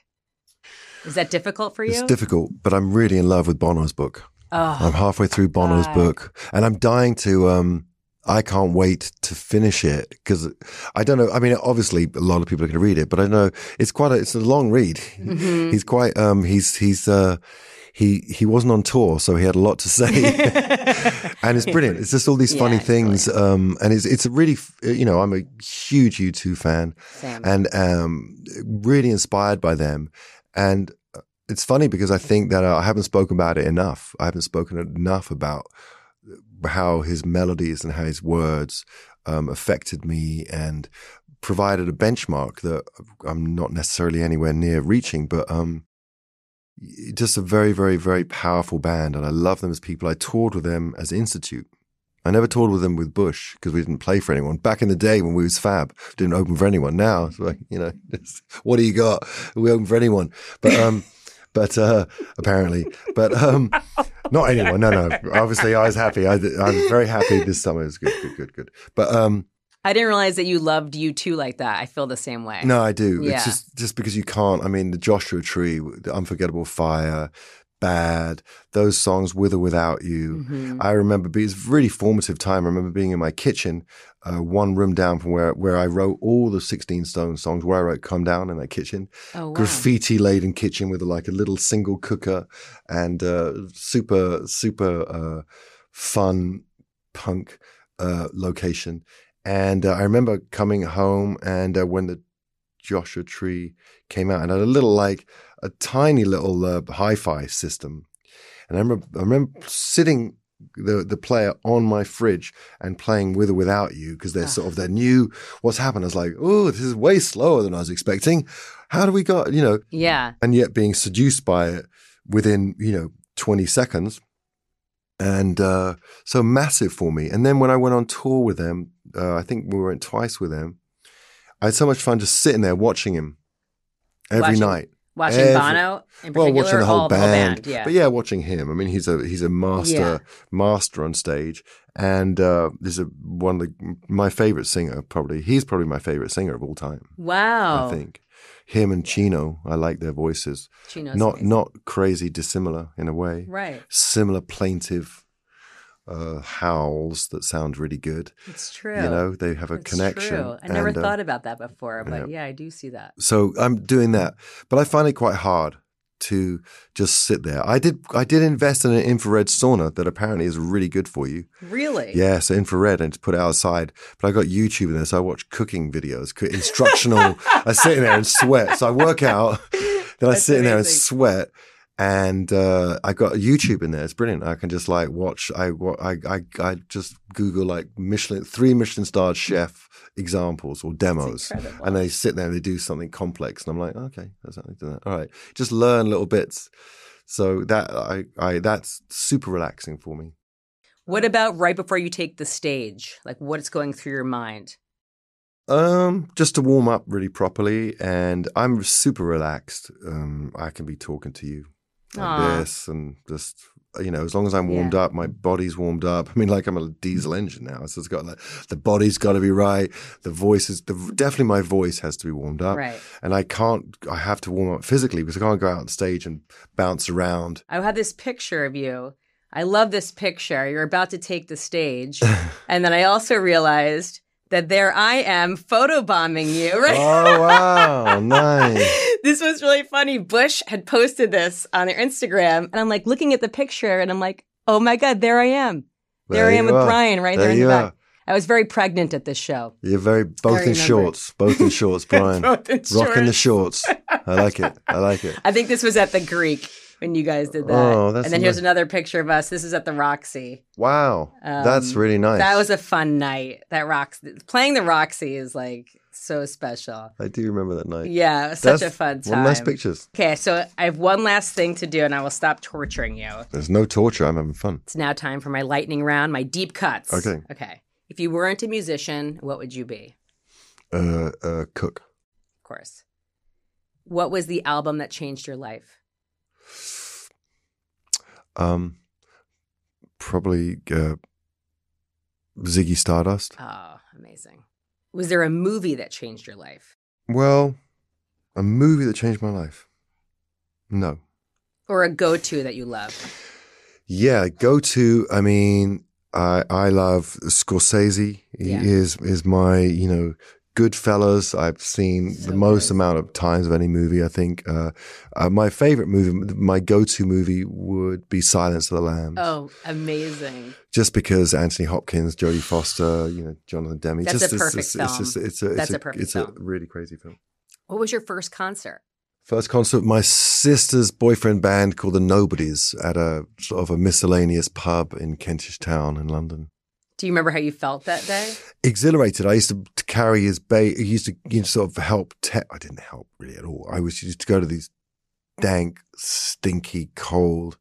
Is that difficult for you? It's difficult, but I'm really in love with Bono's book. oh, I'm halfway through Bono's God. book, and I'm dying to. Um, I can't wait to finish it because I don't know. I mean, obviously, a lot of people are going to read it, but I know it's quite a. It's a long read. Mhm. He's quite. Um, he's he's. Uh, he he wasn't on tour, so he had a lot to say, and it's brilliant. It's just all these funny Yeah, it's things, um, and it's it's a really. You know, I'm a huge U2 fan, Same. and um, really inspired by them. And it's funny because I think that I haven't spoken about it enough. I haven't spoken enough about how his melodies and how his words um, affected me and provided a benchmark that I'm not necessarily anywhere near reaching, but um, just a very, very, very powerful band. And I love them as people. I toured with them as Institute. I never toured with them with Bush because we didn't play for anyone. Back in the day when we was Fab, didn't open for anyone. Now, it's like, you know, what do you got? We open for anyone. But, um, but, uh, apparently, but, um, not anyone. No, no. Obviously I was happy. I, I'm very happy this summer. It was good, good, good, good. But, um, I didn't realize that you loved U2 like that. I feel the same way. no, I do. Yeah. It's just, just because you can't, I mean, the Joshua Tree, the Unforgettable Fire, Bad, those songs with or without you. Mhm. I remember being, it's a really formative time. I remember being in my kitchen, uh, one room down from where, where I wrote all the 16 Stone songs, where I wrote Comedown in that kitchen. Oh, wow. Graffiti laden kitchen with like a little single cooker and uh, super, super uh, fun punk uh, location. And uh, I remember coming home and uh, when the Joshua Tree came out and had a little like a tiny little uh, hi-fi system. And I remember, I remember sitting the the player on my fridge and playing with or without you because they're sort of they knew what's happened. I was like, oh, this is way slower than I was expecting. How do we got you know? Yeah. And yet being seduced by it within you know twenty seconds, and uh, so massive for me. And then when I went on tour with them, uh, I think we went twice with him. I had so much fun just sitting there watching him every Watching- night. Watching Every- Bono in Well, watching the whole all band. yeah. But yeah, watching him. I mean, he's a he's a master Yeah. master on stage, and uh, there's a one of the, my favorite singer. Probably he's probably my favorite singer of all time. wow. I think him and Chino. I like their voices. Chino's not amazing. not crazy dissimilar in a way. right. Similar plaintive uh, howls that sound really good. It's true. You know, they have a It's connection. True. I never and, uh, thought about that before, but yeah. yeah, I do see that. so I'm doing that, but I find it quite hard to just sit there. I did I did invest in an infrared sauna that apparently is really good for you. Really? Yeah, so infrared and to put it outside. But I got YouTube in there, so I watch cooking videos, instructional. I sit in there and sweat. So I work out, then I That's sit in there and sweat. And uh, I got YouTube in there. It's brilliant. I can just like watch. I I I, I just Google like Michelin three Michelin starred chef examples or demos, and they sit there and they do something complex, and I'm like, okay, that's how they do that. All right, just learn little bits. So that I I that's super relaxing for me. What about right before you take the stage? Like what's going through your mind? Um, just to warm up really properly, and I'm super relaxed. Um, I can be talking to you like this, and just uh, you know, as long as I'm warmed Yeah. up, my body's warmed up. I mean, like I'm a diesel engine now, so it's got like the body's got to be right. The voice is the, definitely my voice has to be warmed up, Right. and I can't. I have to warm up physically because I can't go out on stage and bounce around. I had this picture of you. I love this picture. You're about to take the stage. and then I also realized that there I am photobombing you, right? Oh wow, nice. this was really funny. Bush had posted this on their Instagram, and I'm like looking at the picture, and I'm like, oh my God, there I am. There, I am with are. Brian right there, There in the back. are. I was very pregnant at this show. You're very both in shorts, both in shorts, Brian. Both in Rocking the shorts. shorts. I like it. I like it. I think this was at the Greek when you guys did that. Oh, that's and then here's another picture of us. This is at the Roxy. Wow, that's Um, really nice. That was a fun night. That Roxy playing the Roxy is like so special. I do remember that night. Yeah, such That's a fun time. One nice pictures. Okay, so I have one last thing to do, and I will stop torturing you. There's no torture. I'm having fun. It's now time for my lightning round, my deep cuts. Okay. Okay. If you weren't a musician, what would you be? Uh, uh, cook. Of course. What was the album that changed your life? Um, probably uh, Ziggy Stardust. Oh, amazing. Was there a movie that changed your life? Well, a movie that changed my life. No. Or a go to that you love? Yeah, go to. I mean, I I love Scorsese. He Yeah. is is my you know Goodfellas. I've seen So the most good. amount of times of any movie. I think uh, uh, my favorite movie, my go to movie, would be Silence of the Lambs. Oh, amazing. Just because Anthony Hopkins, Jodie Foster, you know Jonathan Demme. That's just, a it's- perfect it's, it's, just it's a it's That's a, a perfect it's film. a really crazy film. What was your first concert? First concert, my sister's boyfriend band called the Nobodies at a sort of a miscellaneous pub in Kentish Town in London. Do you remember how you felt that day? Exhilarated. I used to, to carry his bait. He used to you know, sort of help. Te- I didn't help really at all. I was used to go to these dank, stinky, cold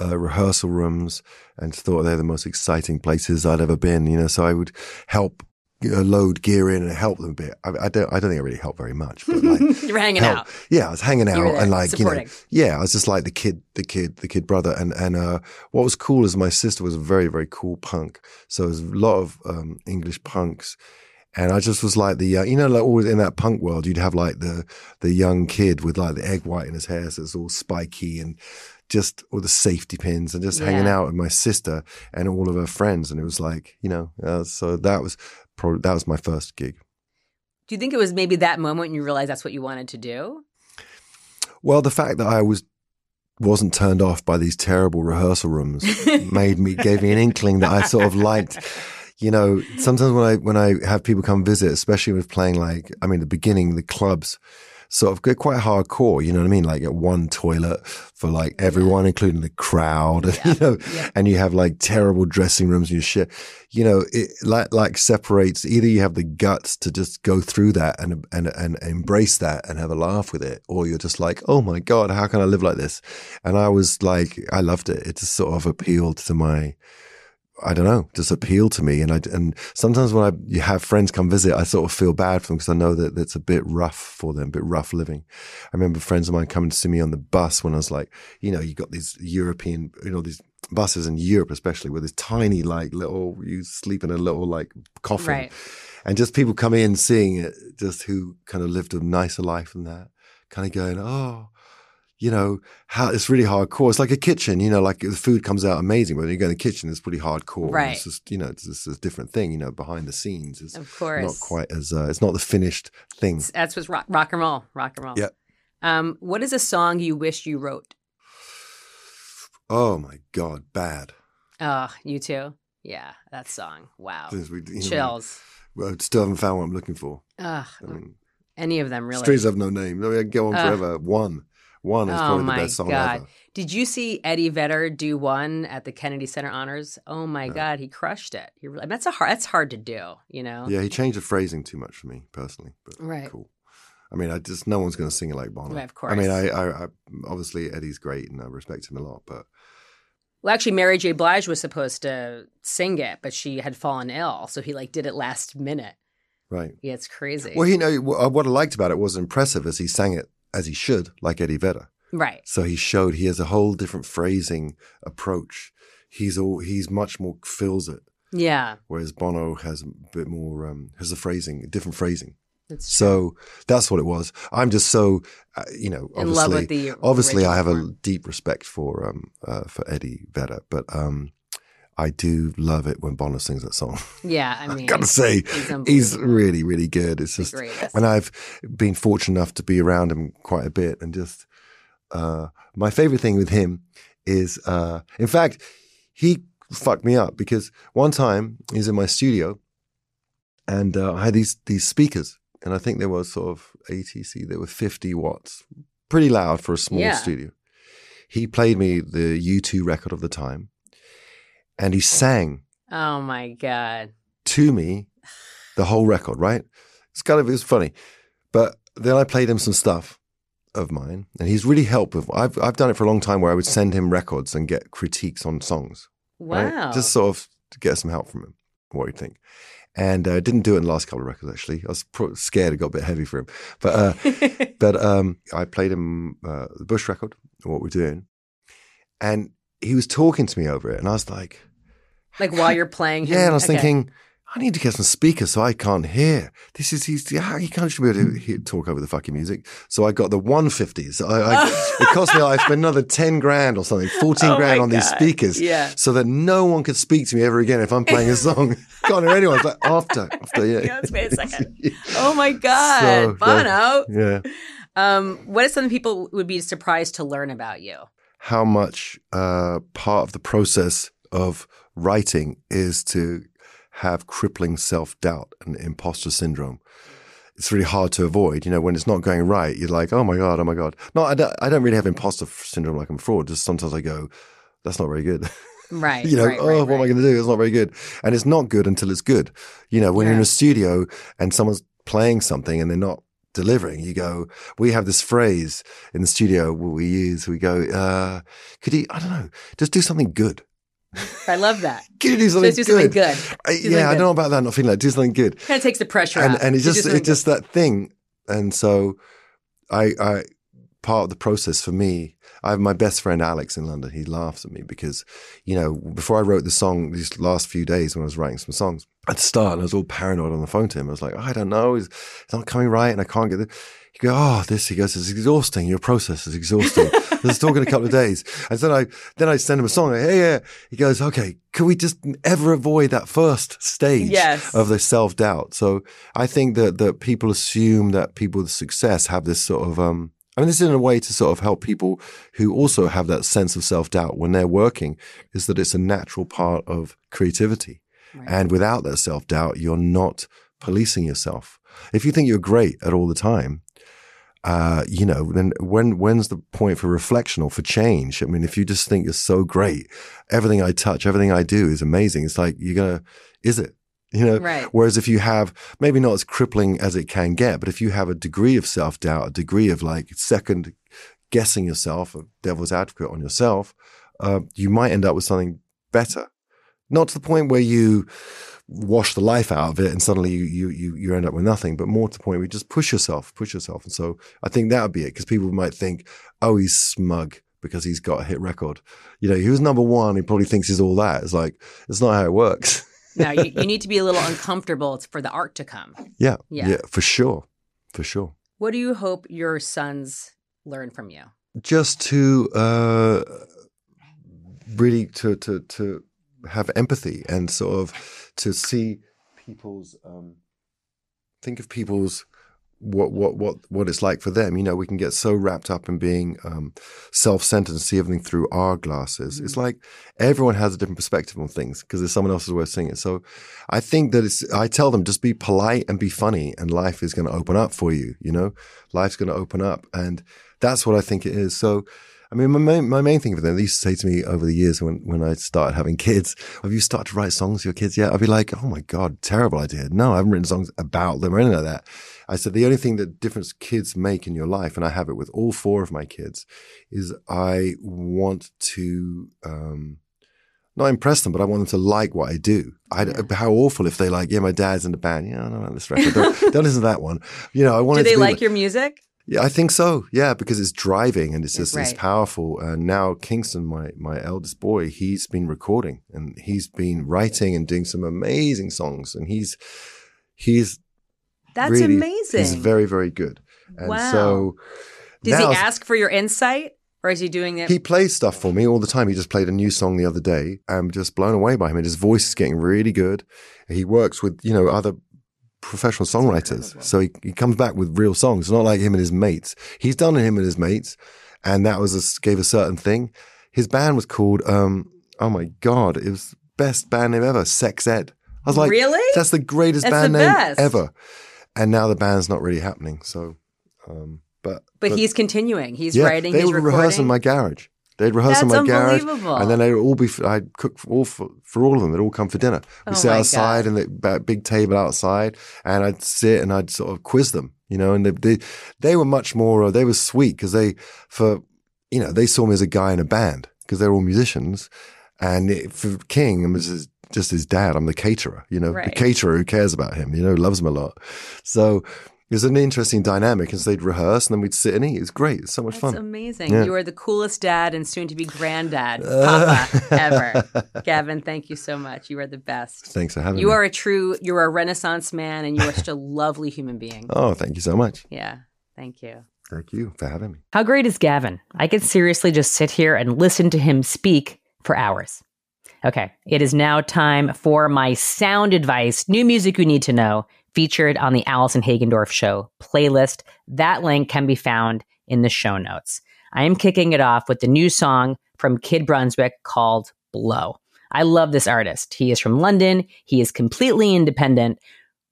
uh, rehearsal rooms and thought they're the most exciting places I'd ever been. You know, so I would help load gear in and help them a bit. I, I don't. I don't think I really helped very much, but like. you were hanging help. out. Yeah, I was hanging out You were there, and like supporting. you know, yeah, I was just like the kid, the kid, the kid brother. And and uh, what was cool is my sister was a very very cool punk, so there was a lot of um, English punks. And I just was like the, uh, you know, like always in that punk world, you'd have like the the young kid with like the egg white in his hair, so it's all spiky and just all the safety pins and just hanging out with my sister and all of her friends, and it was like, you know, uh, so that was probably that was my first gig. Do you think it was maybe that moment when you realized that's what you wanted to do? Well, the fact that I was wasn't turned off by these terrible rehearsal rooms made me gave me an inkling that I sort of liked. You know, sometimes when I when I have people come visit, especially with playing like I mean the beginning, the clubs sort of quite hardcore. You know what I mean? Like at one toilet for like everyone, including the crowd. And, you know, Yeah. and you have like terrible dressing rooms and you shit. You know, it like like separates. Either you have the guts to just go through that and and and embrace that and have a laugh with it, or you're just like, oh my god, how can I live like this? And I was like, I loved it. It just sort of appealed to my. I don't know, just appeal to me. And I, and sometimes when I, you have friends come visit, I sort of feel bad for them because I know that it's a bit rough for them, a bit rough living. I remember friends of mine coming to see me on the bus when I was like, you know, you got these European, you know, these buses in Europe, especially with this tiny, like little, you sleep in a little like coffin Right. and just people come in seeing it, just who kind of lived a nicer life than that, kind of going, oh, you know, how it's really hardcore. It's like a kitchen, you know, like the food comes out amazing, but when you go in the kitchen, it's pretty hardcore. Right. It's just, you know, it's just a different thing, you know, behind the scenes. It's Of course. not quite as, uh, it's not the finished thing. That's what's rock, rock and roll. Rock and roll. Yeah. Um, what is a song you wish you wrote? Oh my God, bad. Oh, you too? Yeah, that song. Wow. Since we, you know, Chills. well, I still haven't found what I'm looking for. Ugh, I mean, any of them really. streets have no name. I mean, I can go on Ugh. forever. One. One is Oh probably the best song God. ever. Did you see Eddie Vedder do one at the Kennedy Center Honors? Oh my No. God, he crushed it. He really, that's a hard. That's hard to do. You know. Yeah, he changed the phrasing too much for me personally, but Right. cool. I mean, I just no one's going to sing it like Bono. Right, of I mean, course. I, I, I obviously Eddie's great and I respect him a lot, but Well, actually, Mary J. Blige was supposed to sing it, but she had fallen ill, so he like did it last minute. Right. Yeah, it's crazy. Well, you know what I liked about it was impressive as he sang it as he should, like Eddie Vedder. right. So he showed he has a whole different phrasing approach. He's all he's much more feels it, Yeah. whereas Bono has a bit more um, has a phrasing, a different phrasing. It's So that's what it was. I'm just so uh, you know in love obviously with the obviously I have a deep respect for um uh, for Eddie Vedder, but um I do love it when Bono sings that song. Yeah, I mean, Gotta say, he's he's really really good. It's just and I've been fortunate enough to be around him quite a bit, and just uh, my favorite thing with him is, uh, in fact, he fucked me up because one time he's in my studio, and uh, I had these these speakers, and I think they were sort of ATC. They were fifty watts, pretty loud for a small Yeah. studio. He played me the U2 record of the time, and he sang oh my god. to me the whole record, right? It's kind of it was funny. But then I played him some stuff of mine and he's really helped with I've I've done it for a long time where I would send him records and get critiques on songs. right? Wow. Just sort of to get some help from him, what do you think? And uh, didn't do it in the last couple of records actually. I was scared it got a bit heavy for him. But uh, but um, I played him uh, the Bush record, what we're doing, and he was talking to me over it, and I was like, like while you're playing. him- yeah, and I was okay. thinking, I need to get some speakers so I can't hear. This is he's how he can't be able to hear, talk over the fucking music. So I got the 150s. I, I, it cost me. I spent another 10 grand or something, 14 Oh grand on these speakers, Yeah. so that no one could speak to me ever again if I'm playing a song. can't hear anyone. It's like after, after, yeah, Yeah, let's wait a second. Oh my god, So, Bono. yeah. Um, what is something people would be surprised to learn about you? How much uh, part of the process of writing is to have crippling self doubt and imposter syndrome. It's really hard to avoid. You know, when it's not going right, you're like, oh my God, oh my God. No, I don't, I don't really have imposter syndrome like I'm fraud. Just sometimes I go, that's not very good. Right. you know, right, oh, right, what am I going to do? It's not very good. And it's not good until it's good. You know, when you're in a studio and someone's playing something and they're not delivering, you go, we have this phrase in the studio we use. We go, uh, could he, I don't know, just do something good. I love that. You do something Just do something good. I- something yeah, I don't know about that. Not feeling like do something good, Kind of takes the pressure and out. and it's just it's just that thing. And so, I I part of the process for me. I have my best friend Alex in London. He laughs at me because, you know, before I wrote the song, these last few days when I was writing some songs, at the start, I was all paranoid on the phone to him. I was like, oh, I don't know, it's, it's not coming right, and I can't get it. He goes, oh, this. He goes, it's exhausting. Your process is exhausting. Let's talk in a couple of days. And then I then I send him a song. Hey, yeah. He goes, okay. Can we just ever avoid that first stage Yes. of the self doubt? So I think that that people assume that people with success have this sort of um. I mean, this is in a way to sort of help people who also have that sense of self doubt when they're working. Is that it's a natural part of creativity, Right. and without that self doubt, you're not policing yourself. If you think you're great at all the time, uh, you know, then when when's the point for reflection or for change? I mean, if you just think you're so great, everything I touch, everything I do is amazing. It's like you're gonna, is it? You know. Right. Whereas if you have maybe not as crippling as it can get, but if you have a degree of self doubt, a degree of like second guessing yourself, a devil's advocate on yourself, uh, you might end up with something better. Not to the point where you wash the life out of it and suddenly you, you, you, end up with nothing, but more to the point where you just push yourself, push yourself. And so I think that would be it because people might think, oh, he's smug because he's got a hit record. You know, he was number one. He probably thinks he's all that. It's like, it's not how it works. no, you, you need to be a little uncomfortable it's for the art to come. yeah, Yeah. yeah. for sure. For sure. What do you hope your sons learn from you? Just to, uh, really to, to, to have empathy and sort of to see people's, um, think of people's what what what what it's like for them. You know, we can get so wrapped up in being um, self-centered and see everything through our glasses. It's like everyone has a different perspective on things because there's someone else's way of seeing it. So I think that it's. I tell them just be polite and be funny, and life is going to open up for you. You know, life's going to open up, and that's what I think it is. So. I mean, my main, my main thing for them, they used to say to me over the years when, when I started having kids, have you started to write songs for your kids yet? I'd be like, oh my God, terrible idea. No, I haven't written songs about them or anything like that. I said, the only thing that difference kids make in your life, and I have it with all four of my kids, is I want to, um, not impress them, but I want them to like what I do. I, yeah. How awful if they like, yeah, my dad's in the band. Yeah, I don't know this record. Don't, don't listen to that one. You know, I want. To do they like, like your music? Yeah, I think so. Yeah, because it's driving and it's just right. it's powerful. And now Kingston, my my eldest boy, he's been recording and he's been writing and doing some amazing songs. And he's he's that's really, amazing. He's very very good. And wow. so does he ask for your insight? Or is he doing it? He plays stuff for me all the time. He just played a new song the other day. I'm just blown away by him. And his voice is getting really good. He works with, you know, other professional songwriters. So he, he comes back with real songs. It's not like him and his mates. He's done him and his mates, and that was a, gave a certain thing. His band was called, um, oh my god, it was best band name ever, Sex Ed. I was like, really? That's the greatest that's band the name best. ever. And now the band's not really happening. So, um, but, but, but he's continuing. He's yeah, writing. They he's would recording. rehearse in my garage. They'd rehearse That's in my garage, and then they'd all be. I'd cook for all for, for all of them. They'd all come for dinner. We Oh sit outside God. and the big table outside, and I'd sit and I'd sort of quiz them, you know. And they they, they were much more. Uh, they were sweet because they for you know they saw me as a guy in a band because they're all musicians, and it, for King, I was his, just his dad. I'm the caterer, you know, the caterer who cares about him, you know, loves him a lot. So. It was an interesting dynamic, and so they'd rehearse, and then we'd sit and eat. It was great. It's so much That's fun. amazing. Yeah. You are the coolest dad and soon to be granddad, uh. Papa, ever. Gavin, thank you so much. You are the best. Thanks for having You me. You are a true, you're a renaissance man and you are such a lovely human being. Oh, thank you so much. Yeah. Thank you. Thank you for having me. How great is Gavin? I could seriously just sit here and listen to him speak for hours. Okay, it is now time for my sound advice, new music you need to know, featured on the Allison Hagendorf Show playlist. That link can be found in the show notes. I am kicking it off with the new song from Kid Brunswick called Blow. I love this artist. He is from London, he is completely independent.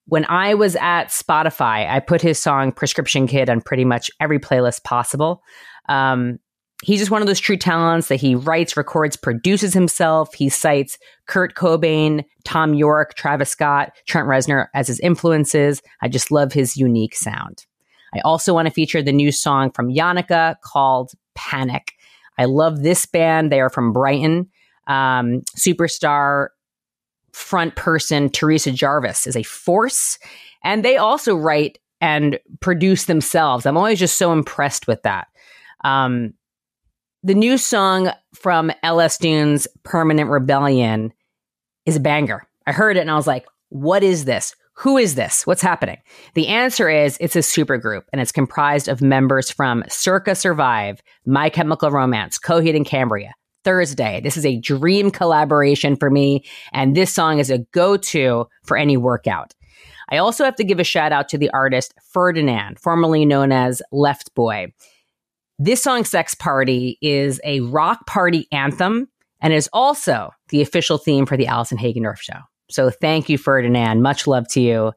When I was at Spotify, I put his song Prescription Kid on pretty much every playlist possible. Um, he's just one of those true talents that he writes, records, produces himself. He cites Kurt Cobain, Thom Yorke, Travis Scott, Trent Reznor as his influences. I just love his unique sound. I also want to feature the new song from Yonaka called Panic. I love this band. They are from Brighton. Um, superstar front person Theresa Jarvis is a force, and they also write and produce themselves. I'm always just so impressed with that. Um, the new song from LS Dunes, Permanent Rebellion, is a banger. I heard it and I was like, what is this? Who is this? What's happening? The answer is it's a supergroup and it's comprised of members from Circa Survive, My Chemical Romance, Coheed and Cambria, Thursday. This is a dream collaboration for me, and this song is a go to for any workout. I also have to give a shout out to the artist Ferdinand, formerly known as Left Boy. This song, Sex Party, is a rock party anthem and is also the official theme for the Allison Hagendorf show. So thank you, Ferdinand. Much love to you.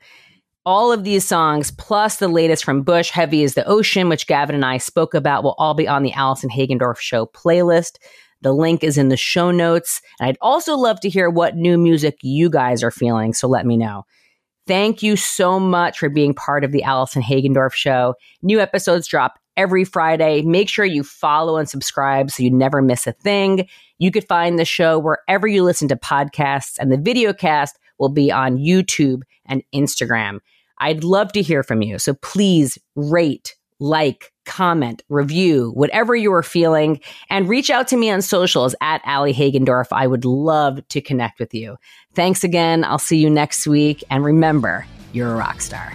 All of these songs, plus the latest from Bush, Heavy is the Ocean, which Gavin and I spoke about, will all be on the Allison Hagendorf show playlist. The link is in the show notes. And I'd also love to hear what new music you guys are feeling. So let me know. Thank you so much for being part of the Allison Hagendorf show. New episodes drop every Friday. Make sure you follow and subscribe so you never miss a thing. You could find the show wherever you listen to podcasts, and the video cast will be on YouTube and Instagram. I'd love to hear from you. So please rate, like, comment, review, whatever you are feeling, and reach out to me on socials at Allie Hagendorf. I would love to connect with you. Thanks again. I'll see you next week. And remember, you're a rock star.